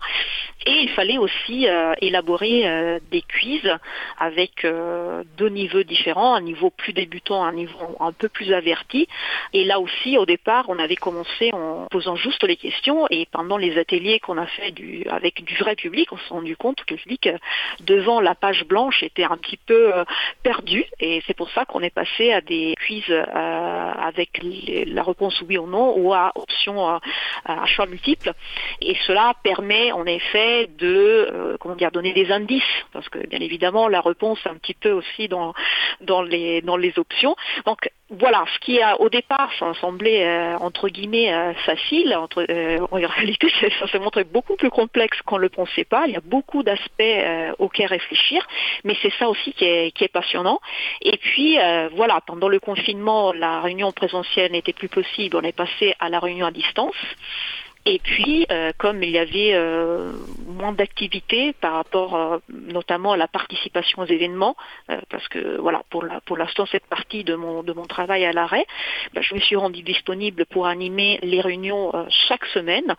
Et il fallait aussi euh, élaborer euh, des quiz avec deux niveaux différents, un niveau plus débutant, un niveau un peu plus averti. Et là aussi, au départ, on avait commencé en posant juste les questions, et pendant les ateliers qu'on a fait avec du vrai public, on s'est rendu compte que le public devant la page blanche était un petit peu perdu, et c'est pour ça qu'on est passé à des quiz euh, avec la réponse oui ou non ou à option euh, à choix multiple. Et cela permet en effet de euh, comment dire donner des indices parce que bien évidemment la réponse est un petit peu aussi dans dans les dans les options. Donc voilà, ce qui a au départ ça semblait entre guillemets facile, entre, en réalité ça s'est montré beaucoup plus complexe qu'on ne le pensait pas. Il y a beaucoup d'aspects auxquels réfléchir, mais c'est ça aussi qui est, passionnant. Et puis voilà, pendant le confinement, la réunion présentielle n'était plus possible, on est passé à la réunion à distance. Et puis, euh, comme il y avait euh, moins d'activités par rapport euh, notamment à la participation aux événements, parce que voilà, pour l'instant cette partie de mon de mon travail à l'arrêt, bah, je me suis rendue disponible pour animer les réunions chaque semaine,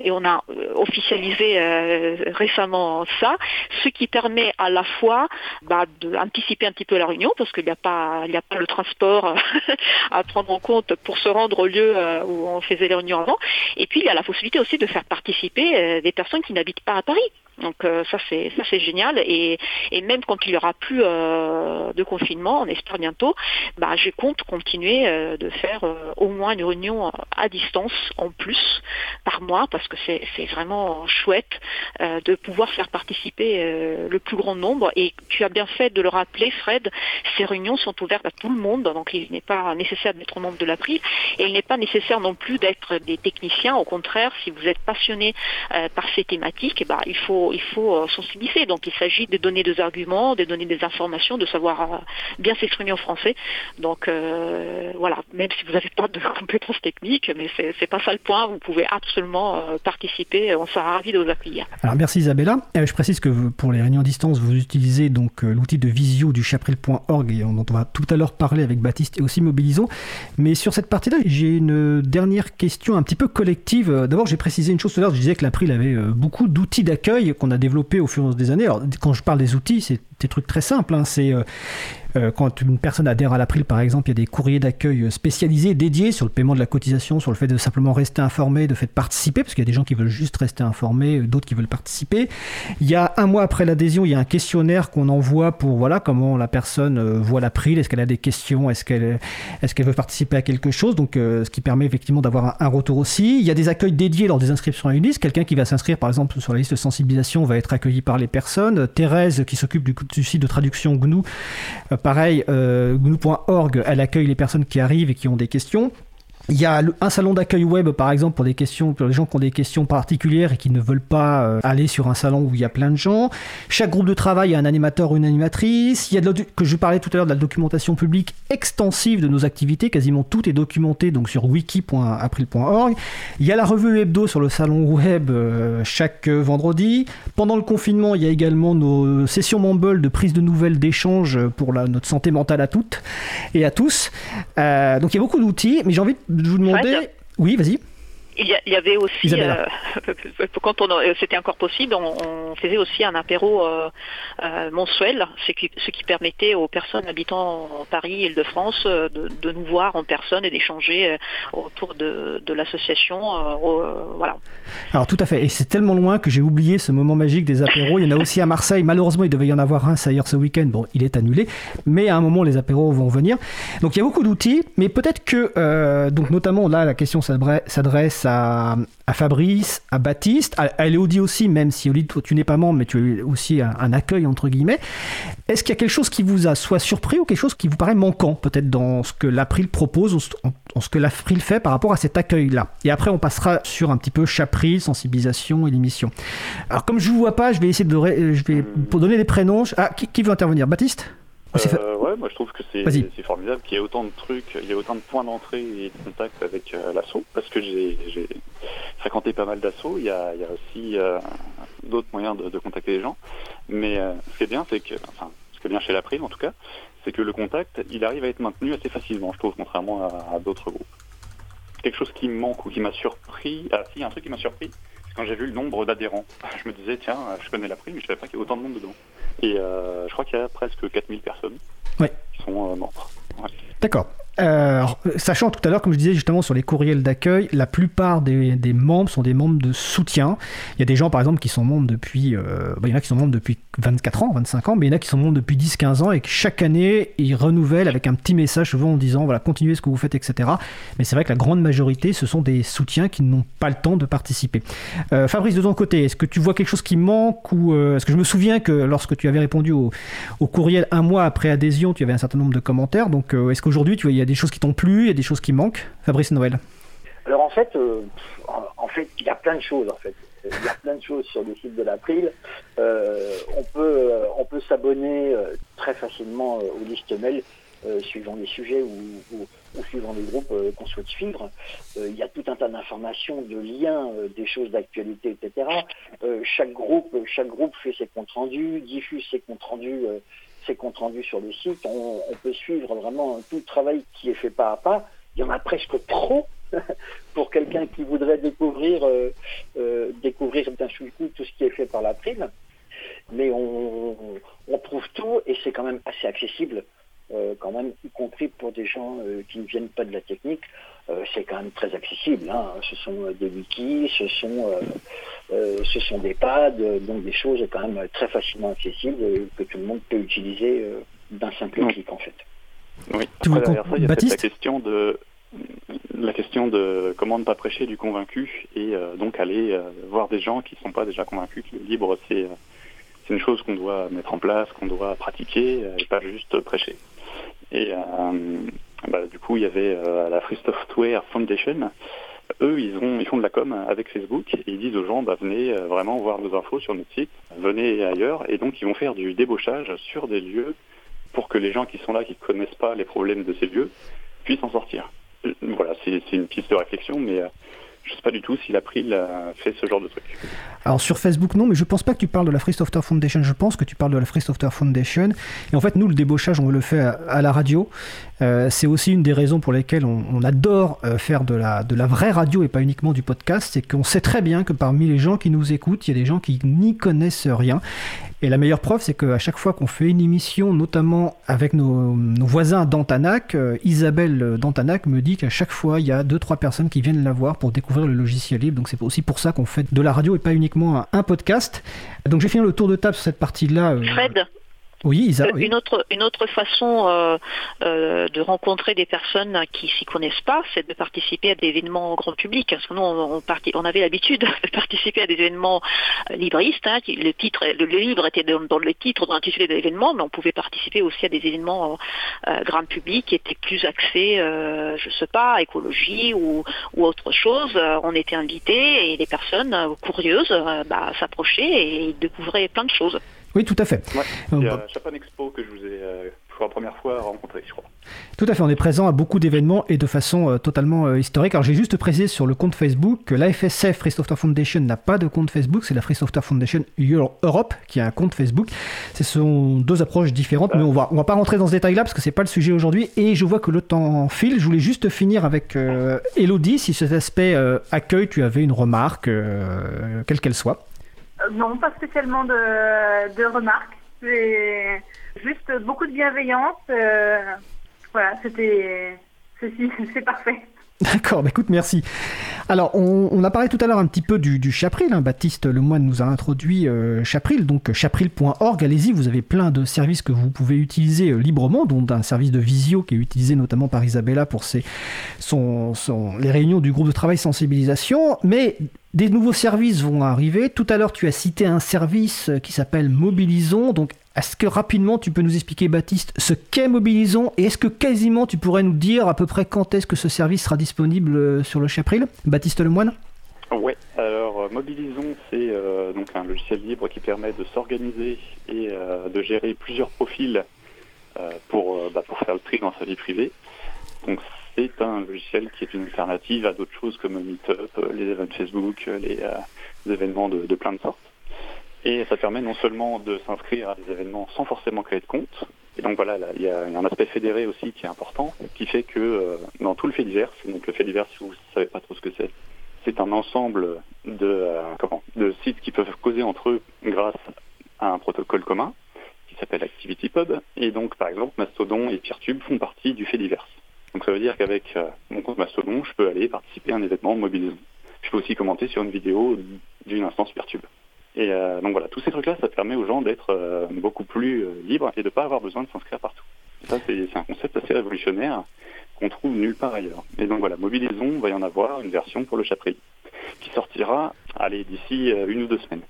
et on a officialisé récemment ça, ce qui permet à la fois bah, d'anticiper un petit peu la réunion, parce qu'il n'y a pas a pas le transport à prendre en compte pour se rendre au lieu où on faisait les réunions avant, et puis il y a la possibilité aussi de faire participer euh, des personnes qui n'habitent pas à Paris. Donc euh, ça c'est ça c'est génial. Et, même quand il y aura plus euh, de confinement, on espère bientôt, bah, je compte continuer de faire au moins une réunion à distance en plus par mois parce que c'est vraiment chouette de pouvoir faire participer le plus grand nombre. Et tu as bien fait de le rappeler Fred, ces réunions sont ouvertes à tout le monde. Donc il n'est pas nécessaire d'être membre de l'April et il n'est pas nécessaire non plus d'être des techniciens, au contraire si vous êtes passionné euh, par ces thématiques, ben, il faut, il faut euh, sensibiliser. Donc il s'agit de donner des arguments, de donner des informations, de savoir euh, bien s'exprimer en français. Donc voilà, même si vous n'avez pas de compétences techniques, mais c'est pas ça le point, vous pouvez absolument participer, on sera ravis de vous accueillir.
Alors merci Isabella. je précise que pour les réunions à distance, vous utilisez donc l'outil de visio du chapril.org dont on va tout à l'heure parler avec Baptiste et aussi Mobilisons. Mais sur cette partie-là, j'ai une dernière question un petit peu collective d'abord, j'ai précisé une chose tout à l'heure. Je disais que l'April avait euh, beaucoup d'outils d'accueil qu'on a développés au fur et à mesure des années. Alors, quand je parle des outils, c'est des trucs très simples. Hein. C'est euh, quand une personne adhère à l'April, par exemple, il y a des courriers d'accueil spécialisés, dédiés sur le paiement de la cotisation, sur le fait de simplement rester informé, de fait participer, parce qu'il y a des gens qui veulent juste rester informés, d'autres qui veulent participer. Il y a un mois après l'adhésion, il y a un questionnaire qu'on envoie pour voilà comment la personne voit l'April, est-ce qu'elle a des questions, est-ce qu'elle veut participer à quelque chose, donc ce qui permet effectivement d'avoir un, retour aussi. Il y a des accueils dédiés lors des inscriptions à une liste. Quelqu'un qui va s'inscrire, par exemple, sur la liste de sensibilisation va être accueilli par les personnes. Thérèse, qui s'occupe du, site de traduction GNU, euh, pareil, euh, GNU.org, elle accueille les personnes qui arrivent et qui ont des questions. Il y a un salon d'accueil web, par exemple, pour des questions, pour les gens qui ont des questions particulières et qui ne veulent pas euh, aller sur un salon où il y a plein de gens. Chaque groupe de travail a un animateur ou une animatrice. Il y a de que je parlais tout à l'heure de la documentation publique extensive de nos activités. Quasiment tout est documenté donc sur wiki.april.org. Il y a la revue hebdo sur le salon web euh, chaque vendredi. Pendant le confinement, il y a également nos sessions Mumble de prise de nouvelles, d'échange pour la, notre santé mentale à toutes et à tous. Euh, donc il y a beaucoup d'outils, mais j'ai envie de vous demander. Oui, vas-y.
Il y, avait aussi, euh, quand on, c'était encore possible, on, faisait aussi un apéro euh, euh, mensuel, ce qui, ce qui, permettait aux personnes habitant en Paris, Île-de-France, de, de, nous voir en personne et d'échanger autour de, de l'association. voilà.
Alors tout à fait, et c'est tellement loin que j'ai oublié ce moment magique des apéros. Il y en a aussi à Marseille. Malheureusement, il devait y en avoir un ailleurs ce week-end. Bon, il est annulé, mais à un moment, les apéros vont venir. Donc il y a beaucoup d'outils, mais peut-être que, donc notamment là, la question s'adresse à, Fabrice, à Baptiste, à, Elodie aussi, même si Elodie, tu n'es pas membre, mais tu as aussi un, accueil, entre guillemets. Est-ce qu'il y a quelque chose qui vous a soit surpris ou quelque chose qui vous paraît manquant, peut-être dans ce que l'April propose, ou en, ce que l'April fait par rapport à cet accueil-là? Et après, on passera sur un petit peu Chapril, sensibilisation et l'émission. Alors, comme je ne vous vois pas, je vais essayer de... Je vais, donner des prénoms... Ah, qui veut intervenir? Baptiste?
Euh, ouais, moi je trouve que c'est formidable qu'il y ait autant de trucs, il y ait autant de points d'entrée et de contact avec euh, l'assaut, parce que j'ai fréquenté pas mal d'assauts, il, y a, aussi euh, d'autres moyens de, contacter les gens, mais euh, ce qui est bien, c'est que, enfin, ce qui est bien chez la prime en tout cas, c'est que le contact, il arrive à être maintenu assez facilement, je trouve, contrairement à, d'autres groupes. Quelque chose qui me manque ou qui m'a surpris, ah si, un truc qui m'a surpris, quand j'ai vu le nombre d'adhérents. Je me disais, tiens, je connais la prime, mais je savais pas qu'il y avait autant de monde dedans. Et euh, je crois qu'il y a presque 4000 personnes qui sont euh, membres.
D'accord. Euh, sachant tout à l'heure, comme je disais justement sur les courriels d'accueil, la plupart des, membres sont des membres de soutien. Il y a des gens par exemple qui sont membres depuis, euh, bah, il y en a qui sont membres depuis 24 ans, 25 ans, mais il y en a qui sont membres depuis 10-15 ans et que chaque année ils renouvellent avec un petit message souvent en disant voilà continuez ce que vous faites, etc. Mais c'est vrai que la grande majorité ce sont des soutiens qui n'ont pas le temps de participer. Euh, Fabrice de ton côté, est-ce que tu vois quelque chose qui manque ou est-ce que je me souviens que lorsque tu avais répondu au, au, courriel un mois après adhésion, tu avais un certain nombre de commentaires. Donc est-ce qu'aujourd'hui tu vois y a des choses qui t'ont plu, il y a des choses qui manquent. Fabrice Noël.
Alors en fait, euh, en fait, il y a plein de choses en fait. Il y a plein de choses sur le site de l'April. Euh, on peut, euh, on peut s'abonner très facilement aux listes mail suivant les sujets ou, suivant les groupes qu'on souhaite suivre. il y a tout un tas d'informations, de liens, des choses d'actualité, etc. chaque groupe, chaque groupe fait ses comptes rendus, diffuse ses comptes rendus ses comptes rendus sur le site. On, peut suivre vraiment tout le travail qui est fait pas à pas. Il y en a presque trop pour quelqu'un qui voudrait découvrir, euh, euh, découvrir d'un seul coup tout ce qui est fait par la prime. Mais on, trouve tout et c'est quand même assez accessible, euh, quand même, y compris pour des gens qui ne viennent pas de la technique. c'est quand même très accessible. Hein. Ce sont des wikis, ce sont euh, ce sont des pads, donc des choses quand même très facilement accessibles que tout le monde peut utiliser euh, d'un simple clic en fait.
Oui. Après, ça, il y a la question de la question de comment ne pas prêcher du convaincu et euh, donc aller voir des gens qui ne sont pas déjà convaincus que le libre c'est c'est une chose qu'on doit mettre en place, qu'on doit pratiquer et pas juste prêcher. Et bah, du coup, il y avait la Free Software Foundation eux, ils, ont, ils font de la com avec Facebook et ils disent aux gens, bah, venez euh, vraiment voir nos infos sur notre site, venez ailleurs. Et donc, ils vont faire du débauchage sur des lieux pour que les gens qui sont là, qui ne connaissent pas les problèmes de ces lieux, puissent en sortir. Euh, voilà, c'est une piste de réflexion, mais euh, je ne sais pas du tout s'il a pris fait ce genre de truc.
Alors sur Facebook non, mais je pense pas que tu parles de la Free Software Foundation. Je pense que tu parles de la Free Software Foundation. Et en fait, nous, le débauchage, on le fait à, la radio. Euh, c'est aussi une des raisons pour lesquelles on, adore euh, faire de la, de la vraie radio et pas uniquement du podcast. C'est qu'on sait très bien que parmi les gens qui nous écoutent, il y a des gens qui n'y connaissent rien. Et la meilleure preuve, c'est qu'à chaque fois qu'on fait une émission, notamment avec nos, voisins d'Antanac, euh, Isabelle d'Antanac me dit qu'à chaque fois, il y a deux trois personnes qui viennent la voir pour découvrir le logiciel libre. Donc c'est aussi pour ça qu'on fait de la radio et pas uniquement un, podcast. Donc j'ai fini le tour de table sur cette partie-là.
Fred
Oui.
Une, autre, une autre façon de rencontrer des personnes qui s'y connaissent pas, c'est de participer à des événements grand public. Parce que nous, on, avait l'habitude de participer à des événements libristes. Hein, le, titre, le, livre était dans, le titre, dans l'intitulé de l'événement, mais on pouvait participer aussi à des événements grand public qui étaient plus axés, je sais pas, écologie ou, ou autre chose. on était invités et les personnes curieuses bah, s'approchaient et découvraient plein de choses.
Oui, tout à fait.
Ouais, c'est euh, Japan Expo que je vous ai euh, pour la première fois rencontré, je crois.
Tout à fait, on est présent à beaucoup d'événements et de façon euh, totalement euh, historique. Alors j'ai juste précisé sur le compte Facebook que l'AFSF Free Software Foundation n'a pas de compte Facebook, c'est la Free Software Foundation Europe qui a un compte Facebook. Ce sont deux approches différentes, mais on va, on va pas rentrer dans ce détail-là parce que c'est pas le sujet aujourd'hui. Et je vois que le temps file. Je voulais juste finir avec Elodie, si cet aspect accueil, tu avais une remarque, quelle qu'elle soit.
Euh, non, pas spécialement de, remarques. C'est juste beaucoup de bienveillance. Euh, voilà, c'était. C'est parfait.
D'accord, bah écoute, merci. Alors, on, a parlé tout à l'heure un petit peu du, Chapril. Hein. Baptiste Lemoine nous a introduit euh, Chapril, donc chapril.org. Allez-y, vous avez plein de services que vous pouvez utiliser librement, dont un service de visio qui est utilisé notamment par Isabella pour ses, les réunions du groupe de travail sensibilisation. Mais des nouveaux services vont arriver. Tout à l'heure, tu as cité un service qui s'appelle Mobilisons. Donc, est-ce que rapidement tu peux nous expliquer, Baptiste, ce qu'est Mobilisons et est-ce que quasiment tu pourrais nous dire à peu près quand est-ce que ce service sera disponible euh, sur le Chapril? Baptiste Lemoine?
Oui, alors euh, Mobilisons, c'est euh, donc un logiciel libre qui permet de s'organiser et de gérer plusieurs profils pour, bah, pour faire le tri dans sa vie privée. C'est un logiciel qui est une alternative à d'autres choses comme Meetup, les événements Facebook, les, événements de plein de sortes. Et ça permet non seulement de s'inscrire à des événements sans forcément créer de compte, et donc voilà, il y a un aspect fédéré aussi qui est important, qui fait que euh, dans tout le fait divers, donc le fait divers, si vous ne savez pas trop ce que c'est, c'est un ensemble de, euh, comment, de sites qui peuvent causer entre eux grâce à un protocole commun qui s'appelle ActivityPub. Et donc, par exemple, Mastodon et Peertube font partie du fait divers. Donc ça veut dire qu'avec euh, mon compte Mastodon, je peux aller participer à un événement mobilisé. Je peux aussi commenter sur une vidéo d'une instance Peertube. Et euh, donc voilà, tous ces trucs-là, ça permet aux gens d'être euh, beaucoup plus libres et de ne pas avoir besoin de s'inscrire partout. ça, c'est un concept assez révolutionnaire qu'on trouve nulle part ailleurs. Et donc voilà, Mobilisons, va y en avoir une version pour le Chapril qui sortira, allez, d'ici une ou deux semaines.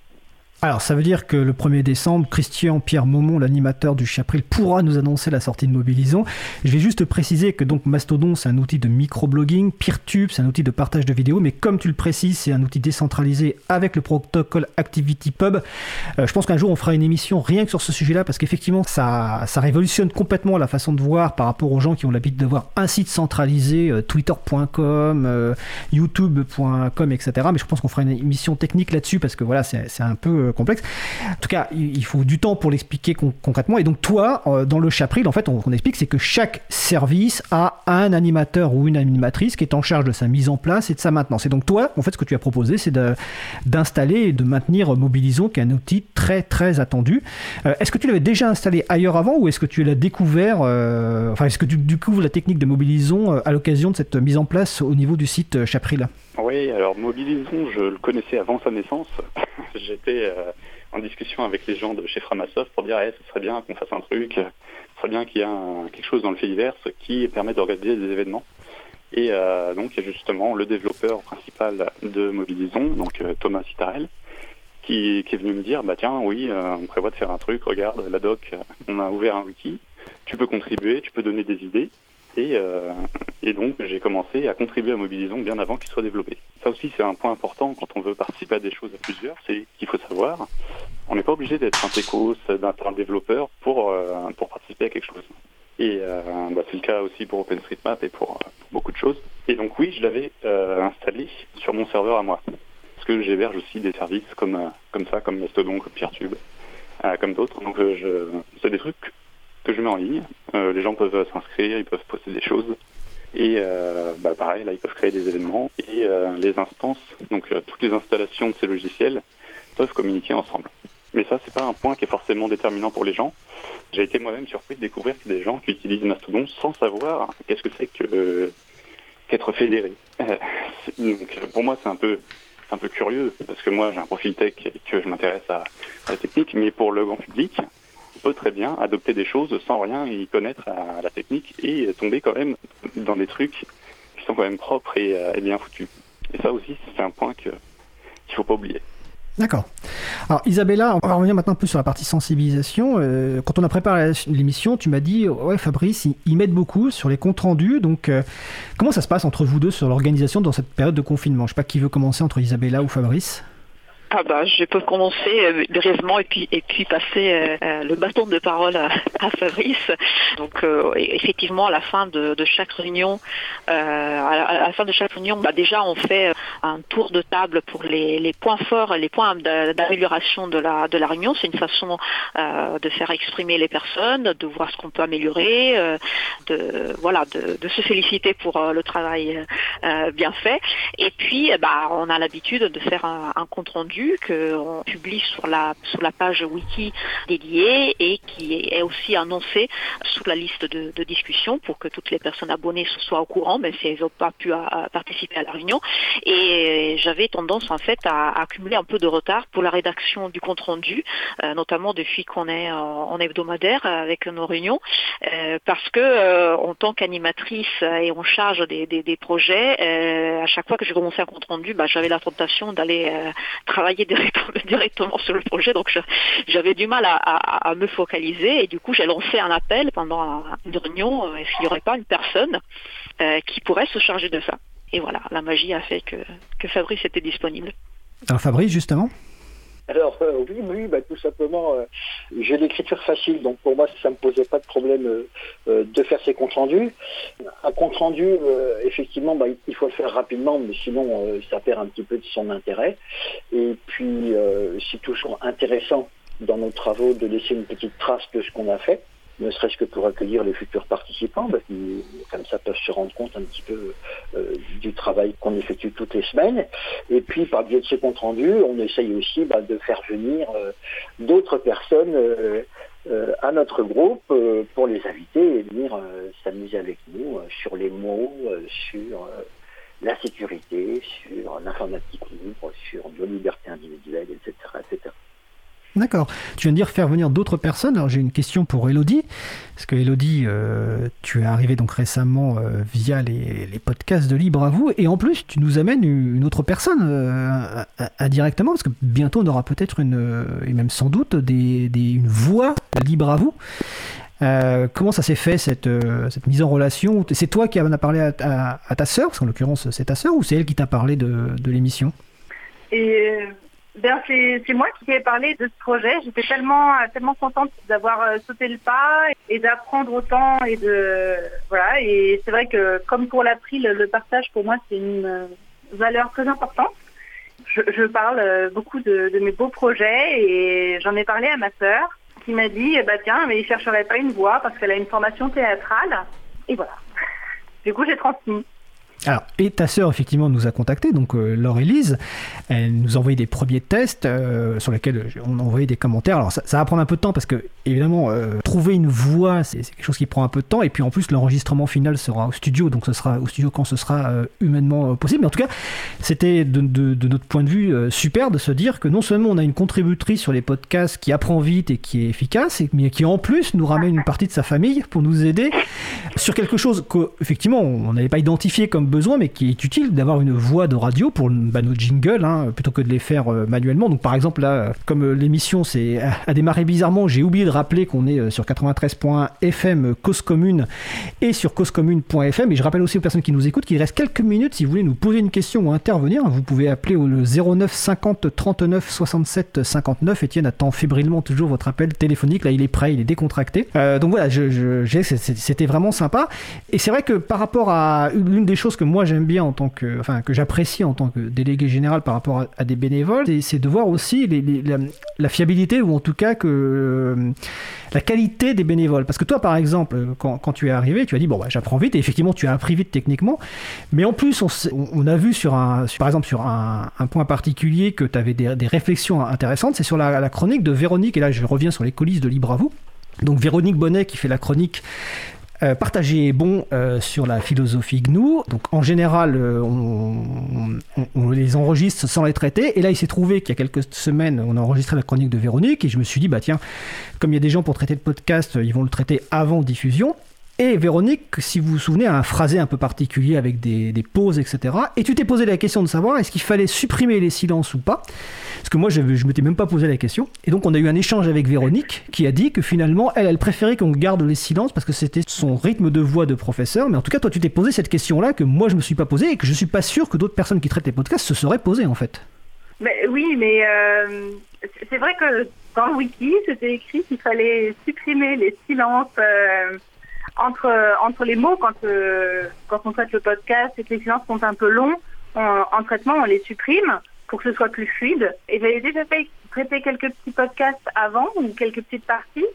Alors, ça veut dire que le 1er décembre, Christian Pierre Maumont, l'animateur du Chapril, pourra nous annoncer la sortie de Mobilisons. Je vais juste préciser que donc Mastodon, c'est un outil de microblogging, Peertube, c'est un outil de partage de vidéos, mais comme tu le précises, c'est un outil décentralisé avec le protocole ActivityPub. Euh, je pense qu'un jour, on fera une émission rien que sur ce sujet-là, parce qu'effectivement, ça, ça révolutionne complètement la façon de voir par rapport aux gens qui ont l'habitude d'avoir un site centralisé, euh, twitter.com, euh, youtube.com, etc. Mais je pense qu'on fera une émission technique là-dessus, parce que voilà, c'est un peu complexe. En tout cas, il faut du temps pour l'expliquer concrètement. Et donc, toi, euh, dans le chapril, en fait, on, explique, c'est que chaque service a un animateur ou une animatrice qui est en charge de sa mise en place et de sa maintenance. Et donc, toi, en fait, ce que tu as proposé, c'est d'installer et de maintenir Mobilisons, qui est un outil très, très attendu. Euh, est-ce que tu l'avais déjà installé ailleurs avant ou est-ce que tu l'as découvert, euh, enfin, est-ce que tu découvres la technique de Mobilisons à l'occasion de cette mise en place au niveau du site Chapril?
Oui, alors Mobilisons, je le connaissais avant sa naissance. J'étais euh, en discussion avec les gens de chez Framasoft pour dire eh, ce serait bien qu'on fasse un truc, ce serait bien qu'il y ait quelque chose dans le fait divers qui permet d'organiser des événements. Et euh, donc il y a justement le développeur principal de Mobilisons, donc euh, Thomas Citarel, qui, est venu me dire bah tiens oui on prévoit de faire un truc, regarde la doc, on a ouvert un wiki, tu peux contribuer, tu peux donner des idées. Et, euh, et donc j'ai commencé à contribuer à Mobilisons bien avant qu'il soit développé. Ça aussi c'est un point important quand on veut participer à des choses à plusieurs, c'est qu'il faut savoir, on n'est pas obligé d'être un techos, d'un développeur pour, euh, pour participer à quelque chose. Et euh, bah, c'est le cas aussi pour OpenStreetMap et pour, beaucoup de choses. Et donc oui, je l'avais installé sur mon serveur à moi. Parce que j'héberge aussi des services comme, comme ça, comme Mastodon, comme Peertube, comme d'autres. Donc c'est des trucs que je mets en ligne. Euh, les gens peuvent s'inscrire, ils peuvent poster des choses. Et euh, bah, pareil, là, ils peuvent créer des événements. Et euh, les instances, donc toutes les installations de ces logiciels, peuvent communiquer ensemble. Mais ça, c'est pas un point qui est forcément déterminant pour les gens. J'ai été moi-même surpris de découvrir que des gens qui utilisent Mastodon sans savoir qu'est-ce que c'est qu'être fédéré. donc, pour moi, c'est un peu un peu curieux parce que moi, j'ai un profil tech et que je m'intéresse à la technique, mais pour le grand public, peut très bien adopter des choses sans rien y connaître à la technique et tomber quand même dans des trucs qui sont quand même propres et, et bien foutus. Et ça aussi, c'est un point qu'il ne faut pas oublier.
D'accord. Alors Isabella, on va revenir maintenant un peu sur la partie sensibilisation. Euh, quand on a préparé l'émission, tu m'as dit, ouais Fabrice, ils, m'aident beaucoup sur les comptes rendus. Donc euh, comment ça se passe entre vous deux sur l'organisation dans cette période de confinement? Je sais pas qui veut commencer entre Isabella ou Fabrice.
Ah bah, je peux commencer euh, brièvement et puis et puis passer euh, euh, le bâton de parole à, Fabrice. Donc effectivement, à la fin de, chaque réunion, à la, fin de chaque réunion, déjà on fait un tour de table pour les, points forts, les points d'amélioration de la de la réunion. C'est une façon de faire exprimer les personnes, de voir ce qu'on peut améliorer, de voilà, de, se féliciter pour le travail bien fait. Et puis, bah, on a l'habitude de faire un compte rendu qu'on publie sur la, sur la page wiki dédiée et qui est aussi annoncé sous la liste de, discussion pour que toutes les personnes abonnées soient au courant, même si elles n'ont pas pu participer à la réunion. Et j'avais tendance en fait à, accumuler un peu de retard pour la rédaction du compte rendu, euh, notamment depuis qu'on est en, hebdomadaire avec nos réunions, euh, parce que euh, en tant qu'animatrice et en charge des, projets, à chaque fois que j'ai commencé un compte rendu, bah, j'avais la tentation d'aller travailler directement, sur le projet, donc j'avais du mal à, me focaliser. Et du coup j'ai lancé un appel pendant une réunion, euh, est-ce qu'il n'y aurait pas une personne euh, qui pourrait se charger de ça? Et voilà, la magie a fait que, que Fabrice était disponible.
Alors Fabrice, justement?
Alors euh, oui, oui, bah, tout simplement, euh, j'ai l'écriture facile, donc pour moi ça ne me posait pas de problème euh, de faire ces comptes rendus. Un compte rendu, effectivement, bah, il faut le faire rapidement, mais sinon ça perd un petit peu de son intérêt. Et puis c'est toujours intéressant dans nos travaux de laisser une petite trace de ce qu'on a fait ne serait-ce que pour accueillir les futurs participants, qui comme ça peuvent se rendre compte un petit peu euh, du travail qu'on effectue toutes les semaines. Et puis par biais de ces comptes rendus, on essaye aussi bah, de faire venir euh, d'autres personnes euh, à notre groupe pour les inviter et venir s'amuser avec nous sur les mots, sur la sécurité, sur l'informatique libre, sur nos libertés individuelles, etc. etc.
D'accord. Tu viens de dire faire venir d'autres personnes. Alors j'ai une question pour Elodie. Parce que Elodie, euh, tu es arrivée donc récemment euh, via les, podcasts de Libre à vous. Et en plus, tu nous amènes une autre personne euh, indirectement. Parce que bientôt, on aura peut-être une, et même sans doute, des, une voix Libre à vous. comment ça s'est fait cette, cette, mise en relation? C'est toi qui en as parlé à, ta sœur, parce qu'en l'occurrence c'est ta sœur, ou c'est elle qui t'a parlé de, de l'émission?
Et ben, c'est moi qui ai parlé de ce projet. J'étais tellement tellement contente d'avoir euh, sauté le pas et d'apprendre autant et de voilà. Et c'est vrai que comme pour l'April, le partage pour moi c'est une euh, valeur très importante. Je, je parle euh, beaucoup de, de, mes beaux projets et j'en ai parlé à ma sœur qui m'a dit bah tiens mais il chercherait pas une voix parce qu'elle a une formation théâtrale et voilà. Du coup j'ai transmis.
Alors, et ta sœur, effectivement, nous a contacté, donc euh, Laure Elise. Elle nous a envoyé des premiers tests euh, sur lesquels on a envoyé des commentaires. Alors, ça, va prendre un peu de temps parce que, évidemment, euh, trouver une voix, c'est quelque chose qui prend un peu de temps. Et puis, en plus, l'enregistrement final sera au studio, donc ce sera au studio quand ce sera humainement possible. Mais en tout cas, c'était de, de, notre point de vue super de se dire que non seulement on a une contributrice sur les podcasts qui apprend vite et qui est efficace, mais qui en plus nous ramène une partie de sa famille pour nous aider sur quelque chose qu'effectivement on n'avait pas identifié comme besoin, mais qui est utile d'avoir une voix de radio pour bah, nos jingles, hein, plutôt que de les faire euh, manuellement. Donc par exemple là, comme euh, l'émission a démarré bizarrement, j'ai oublié de rappeler qu'on est euh, sur 93.fm cause commune et sur causecommune.fm. Et je rappelle aussi aux personnes qui nous écoutent qu'il reste quelques minutes si vous voulez nous poser une question ou intervenir. Vous pouvez appeler au 09 50 39 67 59. Etienne attend fébrilement toujours votre appel téléphonique. Là, il est prêt, il est décontracté. donc voilà, je, c'était vraiment sympa. Et c'est vrai que par rapport à l'une des choses que moi j'aime bien en tant que, enfin que j'apprécie en tant que délégué général par rapport à, des bénévoles, c'est de voir aussi la, fiabilité ou en tout cas que euh, la qualité des bénévoles. Parce que toi, par exemple, quand, tu es arrivé, tu as dit bon, bah, j'apprends vite et effectivement tu as appris vite techniquement, mais en plus on, a vu sur un, par exemple sur un, point particulier que tu avais des, réflexions intéressantes, c'est sur la, la, chronique de Véronique et là je reviens sur les coulisses de Libre à vous. Donc Véronique Bonnet qui fait la chronique Euh, partagé est bon euh, sur la philosophie GNU. Donc en général, euh, on, on- les enregistre sans les traiter. Et là, il s'est trouvé qu'il y a quelques semaines, on a enregistré la chronique de Véronique. Et je me suis dit, bah tiens, comme il y a des gens pour traiter le podcast, ils vont le traiter avant diffusion. Et Véronique, si vous vous souvenez, a un phrasé un peu particulier avec des, pauses, etc. Et tu t'es posé la question de savoir est-ce qu'il fallait supprimer les silences ou pas? Parce que moi, je ne m'étais même pas posé la question. Et donc, on a eu un échange avec Véronique qui a dit que finalement, elle, elle préférait qu'on garde les silences parce que c'était son rythme de voix de professeur. Mais en tout cas, toi, tu t'es posé cette question-là que moi, je me suis pas posée et que je suis pas sûr que d'autres personnes qui traitent les podcasts se seraient posées, en fait.
Oui, mais euh, c'est- c'est vrai que dans le wiki, c'était écrit qu'il fallait supprimer les silences euh, entre, entre les mots quand, euh, quand on traite le podcast et que les silences sont un peu longs. on- en traitement, on les supprime pour que ce soit plus fluide. Et j'avais déjà fait traiter quelques petits podcasts avant ou quelques petites parties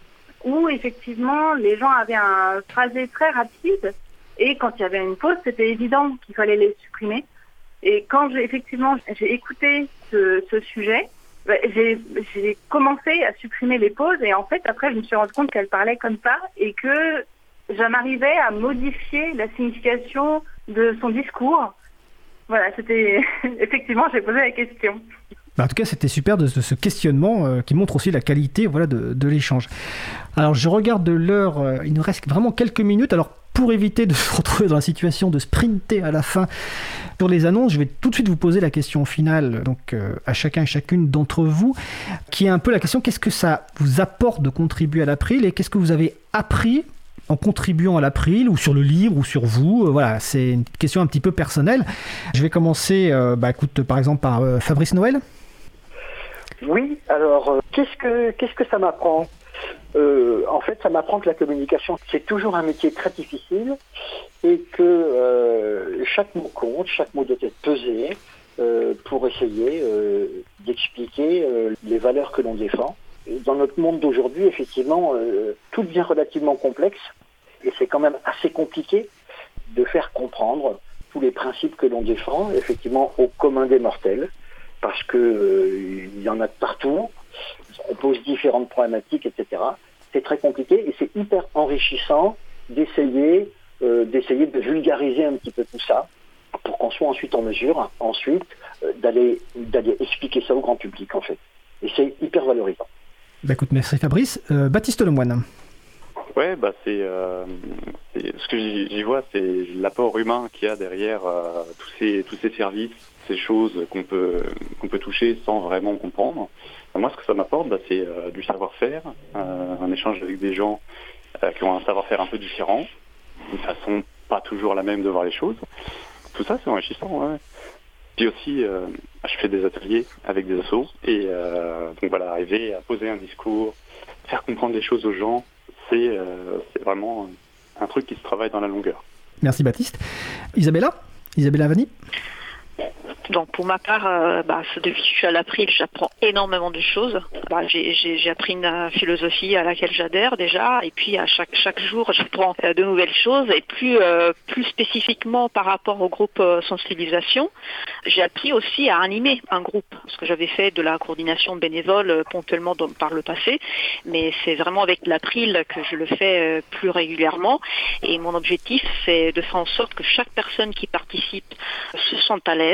où effectivement les gens avaient un phrasé très rapide et quand il y avait une pause, c'était évident qu'il fallait les supprimer. Et quand j'ai effectivement j'ai écouté ce, sujet, bah, j'ai j'ai commencé à supprimer les pauses et en fait après je me suis rendu compte qu'elle parlait comme ça et que j'en arrivais à modifier la signification de son discours. Voilà, c'était effectivement j'ai posé la question.
Bah, en tout cas, c'était super de, ce questionnement euh, qui montre aussi la qualité voilà, de, l'échange. Alors, je regarde de l'heure, euh, il nous reste vraiment quelques minutes. Alors, pour éviter de se retrouver dans la situation de sprinter à la fin sur les annonces, je vais tout de suite vous poser la question finale donc, euh, à chacun et chacune d'entre vous, qui est un peu la question qu'est-ce que ça vous apporte de contribuer à l'April et qu'est-ce que vous avez appris en contribuant à l'April ou sur le livre ou sur vous Euh, Voilà, c'est une question un petit peu personnelle. Je vais commencer, euh, bah, par exemple, par euh, Fabrice Noël.
Oui, alors qu'est-ce que qu'est-ce que ça m'apprend? En fait, ça m'apprend que la communication c'est toujours un métier très difficile et que chaque mot compte, chaque mot doit être pesé pour essayer d'expliquer les valeurs que l'on défend. Dans notre monde d'aujourd'hui, effectivement, euh, tout devient relativement complexe et c'est quand même assez compliqué de faire comprendre tous les principes que l'on défend, effectivement, au commun des mortels parce que euh, il y en a de partout, on pose différentes problématiques, etc. C'est très compliqué et c'est hyper enrichissant d'essayer euh, d'essayer de vulgariser un petit peu tout ça pour qu'on soit ensuite en mesure, ensuite, euh, d'aller expliquer ça au grand public en fait. Et c'est hyper valorisant.
Bah écoute, merci Fabrice. Euh, Baptiste Lemoine.
Ouais, bah c'est euh, ce que j'y vois, c'est l'apport humain qu'il y a derrière euh, tous ces services, ces choses qu'on peut qu'on peut toucher sans vraiment comprendre. Euh, Moi, ce que ça m'apporte, bah, c'est du savoir-faire, un échange avec des gens qui ont un savoir-faire un peu différent, une façon pas toujours la même de voir les choses. Tout ça, c'est enrichissant. Puis aussi, euh, je fais des ateliers avec des assos et euh, donc voilà, arriver à poser un discours, faire comprendre des choses aux gens, c'est euh, c'est vraiment un truc qui se travaille dans la longueur.
Merci Baptiste. Isabella? Isabella Vanni
Donc pour ma part, euh, bah, depuis que je suis à l'April, j'apprends énormément de choses. Bah, j'ai- appris une euh, philosophie à laquelle j'adhère déjà, et puis à chaque chaque jour, j'apprends euh, de nouvelles choses. Et plus plus spécifiquement par rapport au groupe sensibilisation, j'ai appris aussi à animer un groupe, parce que j'avais fait de la coordination bénévole ponctuellement par le passé, mais c'est vraiment avec l'April que je le fais plus régulièrement. Et mon objectif, c'est de faire en sorte que chaque personne qui participe se sente à l'aise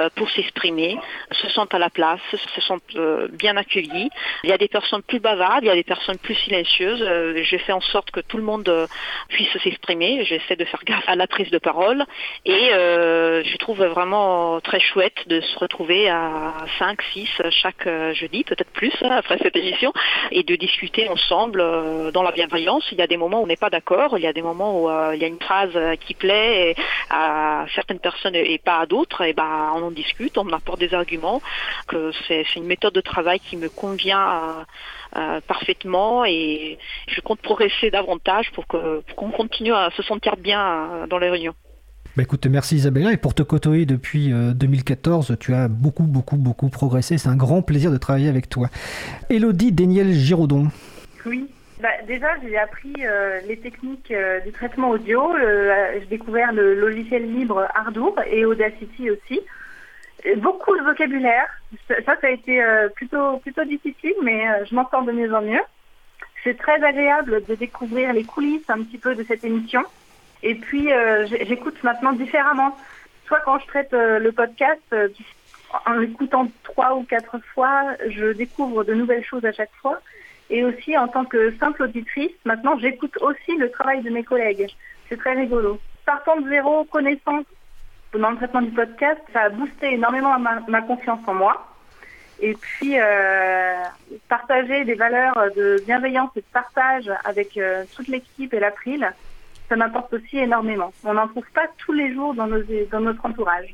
euh, pour s'exprimer, se sentent à la place, se sentent euh, bien accueillis. Il y a des personnes plus bavardes, il y a des personnes plus silencieuses. Euh, je fais en sorte que tout le monde puisse s'exprimer. J'essaie de faire gaffe à la prise de parole et je trouve vraiment très chouette de se retrouver à 5, 6 chaque jeudi, peut-être plus hein, après cette édition, et de discuter ensemble dans la bienveillance. Il y a des moments où on n'est pas d'accord, il y a des moments où il y a une phrase qui plaît à certaines personnes et pas à d'autres, et ben on en discute, on apporte des arguments, que c'est une méthode de travail qui me convient euh, euh, parfaitement et je compte progresser davantage pour que pour qu'on continue à se sentir bien euh, dans les réunions.
Bah écoute, merci Isabella. Et pour te côtoyer depuis euh, 2014, tu as beaucoup, beaucoup, beaucoup progressé. C'est un grand plaisir de travailler avec toi. Elodie Déniel Giraudon.
Oui. Bah, déjà, j'ai appris euh, les techniques euh, du traitement audio. Euh, j'ai découvert le logiciel libre Ardour et Audacity aussi. Beaucoup de vocabulaire. Ça, ça, a été plutôt plutôt difficile, mais je m'en sors de mieux en mieux. C'est très agréable de découvrir les coulisses un petit peu de cette émission. Et puis, j'écoute maintenant différemment. Soit quand je traite le podcast, en l'écoutant trois ou quatre fois, je découvre de nouvelles choses à chaque fois. Et aussi, en tant que simple auditrice, maintenant, j'écoute aussi le travail de mes collègues. C'est très rigolo. Partant de zéro connaissance dans le traitement du podcast, ça a boosté énormément ma, confiance en moi. Et puis, euh, partager des valeurs de bienveillance et de partage avec euh, toute l'équipe et l'April, ça m'apporte aussi énormément. On n'en trouve pas tous les jours dans, notre entourage.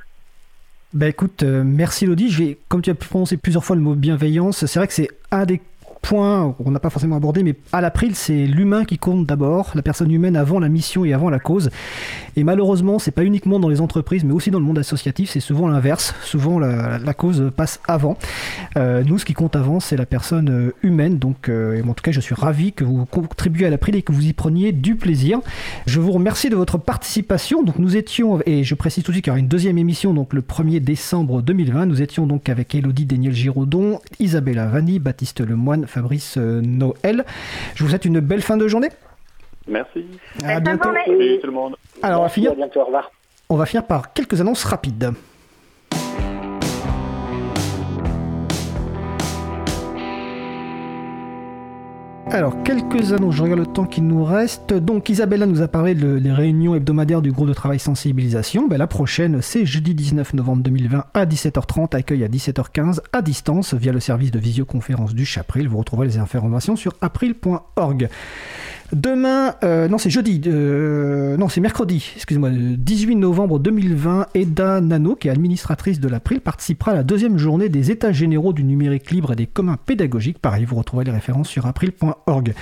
Bah écoute, euh, merci Lodi. Comme tu as prononcé plusieurs fois le mot bienveillance, c'est vrai que c'est un des point qu'on n'a pas forcément abordé, mais à l'April, c'est l'humain qui compte d'abord, la personne humaine avant la mission et avant la cause. Et malheureusement, c'est pas uniquement dans les entreprises, mais aussi dans le monde associatif, c'est souvent l'inverse. Souvent, la, cause passe avant. Euh, nous, ce qui compte avant, c'est la personne euh, humaine. Donc, euh, en tout cas, je suis ravi que vous contribuiez à l'April et que vous y preniez du plaisir. Je vous remercie de votre participation. Donc, nous étions, et je précise tout de suite qu'il y aura une deuxième émission, donc le 1er décembre 2020. Nous étions donc avec Elodie Daniel Giraudon, Isabella Vanni, Baptiste Lemoine, Fabrice euh, Noël. Je vous souhaite une belle fin de journée.
Merci.
À bientôt.
tout le monde.
Alors, on va finir.
À bientôt, au revoir.
On va finir par quelques annonces rapides. Alors, quelques annonces, je regarde le temps qui nous reste. Donc, Isabella nous a parlé des réunions hebdomadaires du groupe de travail sensibilisation. Ben, la prochaine, c'est jeudi 19 novembre 2020 à 17h30, accueil à 17h15 à distance via le service de visioconférence du Chapril. Vous retrouverez les informations sur april.org. Demain, euh, non c'est jeudi, euh, non c'est mercredi, excusez-moi, 18 novembre 2020, Eda Nano, qui est administratrice de l'April, participera à la deuxième journée des États généraux du numérique libre et des communs pédagogiques. Pareil, vous retrouverez les références sur april.org.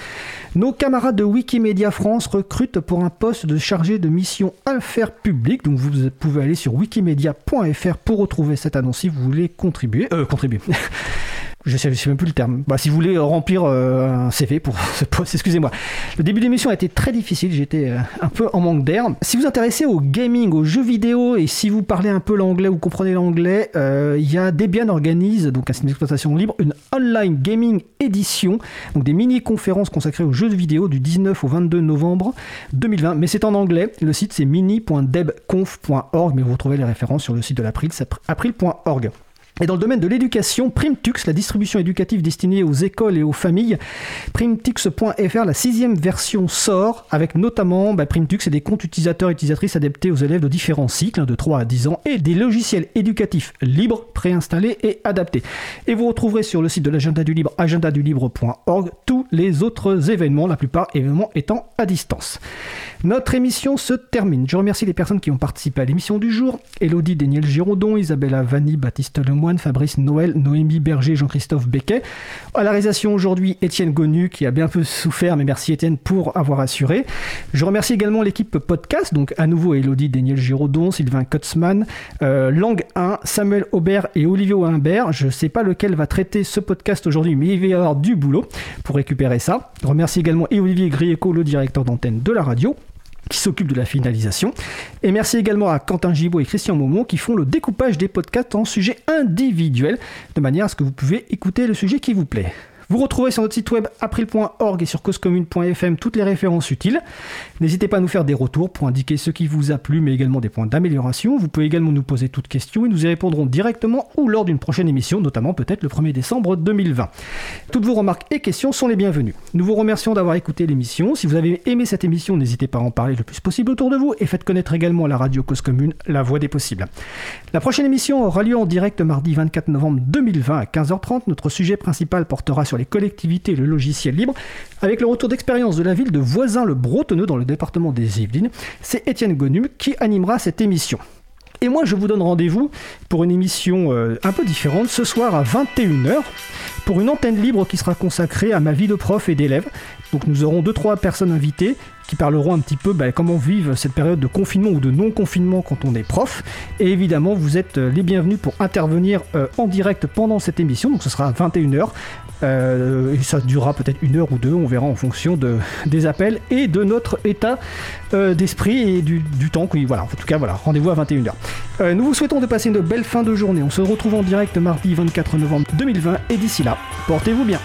Nos camarades de Wikimedia France recrutent pour un poste de chargé de mission affaires publiques. Donc vous pouvez aller sur wikimedia.fr pour retrouver cette annonce si vous voulez contribuer. Euh, contribuer. je sais, sais même plus le terme. Bah, si vous voulez remplir euh, un CV pour ce poste, excusez-moi. Le début d'émission a été très difficile, j'étais euh, un peu en manque d'air. Si vous intéressez au gaming, aux jeux vidéo, et si vous parlez un peu l'anglais ou comprenez l'anglais, euh, il y a Debian organise, donc un système d'exploitation libre, une online gaming édition, donc des mini-conférences consacrées aux jeux vidéo du 19 au 22 novembre 2020. Mais c'est en anglais, le site c'est mini.debconf.org, mais vous retrouvez les références sur le site de l'April, april.org. Et dans le domaine de l'éducation, Primtux, la distribution éducative destinée aux écoles et aux familles, primtux.fr, la sixième version sort, avec notamment bah, Primtux et des comptes utilisateurs et utilisatrices adaptés aux élèves de différents cycles, hein, de 3 à 10 ans, et des logiciels éducatifs libres, préinstallés et adaptés. Et vous retrouverez sur le site de l'agenda du libre, agendadulibre.org, tous les autres événements, la plupart événements étant à distance. Notre émission se termine. Je remercie les personnes qui ont participé à l'émission du jour. Elodie Daniel Giraudon, Isabella Vanni, Baptiste Fabrice Noël, Noémie Berger, Jean-Christophe Becquet. À la réalisation aujourd'hui, Étienne Gonu qui a bien peu souffert, mais merci Étienne pour avoir assuré. Je remercie également l'équipe podcast, donc à nouveau Elodie Daniel Giraudon, Sylvain Kotzmann, euh, Lang 1, Samuel Aubert et Olivier Humbert. Je ne sais pas lequel va traiter ce podcast aujourd'hui, mais il va y avoir du boulot pour récupérer ça. Je remercie également Olivier Grieco, le directeur d'antenne de la radio qui s'occupe de la finalisation. Et merci également à Quentin Gibaud et Christian Momon qui font le découpage des podcasts en sujets individuels, de manière à ce que vous pouvez écouter le sujet qui vous plaît. Vous retrouvez sur notre site web april.org et sur causecommune.fm toutes les références utiles. N'hésitez pas à nous faire des retours pour indiquer ce qui vous a plu, mais également des points d'amélioration. Vous pouvez également nous poser toutes questions et nous y répondrons directement ou lors d'une prochaine émission, notamment peut-être le 1er décembre 2020. Toutes vos remarques et questions sont les bienvenues. Nous vous remercions d'avoir écouté l'émission. Si vous avez aimé cette émission, n'hésitez pas à en parler le plus possible autour de vous et faites connaître également la radio Cause Commune, la voix des possibles. La prochaine émission aura lieu en direct mardi 24 novembre 2020 à 15h30. Notre sujet principal portera sur les collectivités et le logiciel libre, avec le retour d'expérience de la ville de Voisin-le-Bretonneux dans le département des Yvelines. C'est Étienne Gonum qui animera cette émission. Et moi, je vous donne rendez-vous pour une émission euh, un peu différente ce soir à 21h pour une antenne libre qui sera consacrée à ma vie de prof et d'élève. Donc nous aurons deux trois personnes invitées qui parleront un petit peu bah, comment vivre cette période de confinement ou de non-confinement quand on est prof. Et évidemment, vous êtes euh, les bienvenus pour intervenir euh, en direct pendant cette émission. Donc ce sera à 21h euh, et ça durera peut-être une heure ou deux, on verra en fonction de, des appels et de notre état d'esprit et du, temps. voilà, en tout cas, voilà, rendez-vous à 21h. Euh, nous vous souhaitons de passer une belle fin de journée. On se retrouve en direct mardi 24 novembre 2020 et d'ici là, portez-vous bien.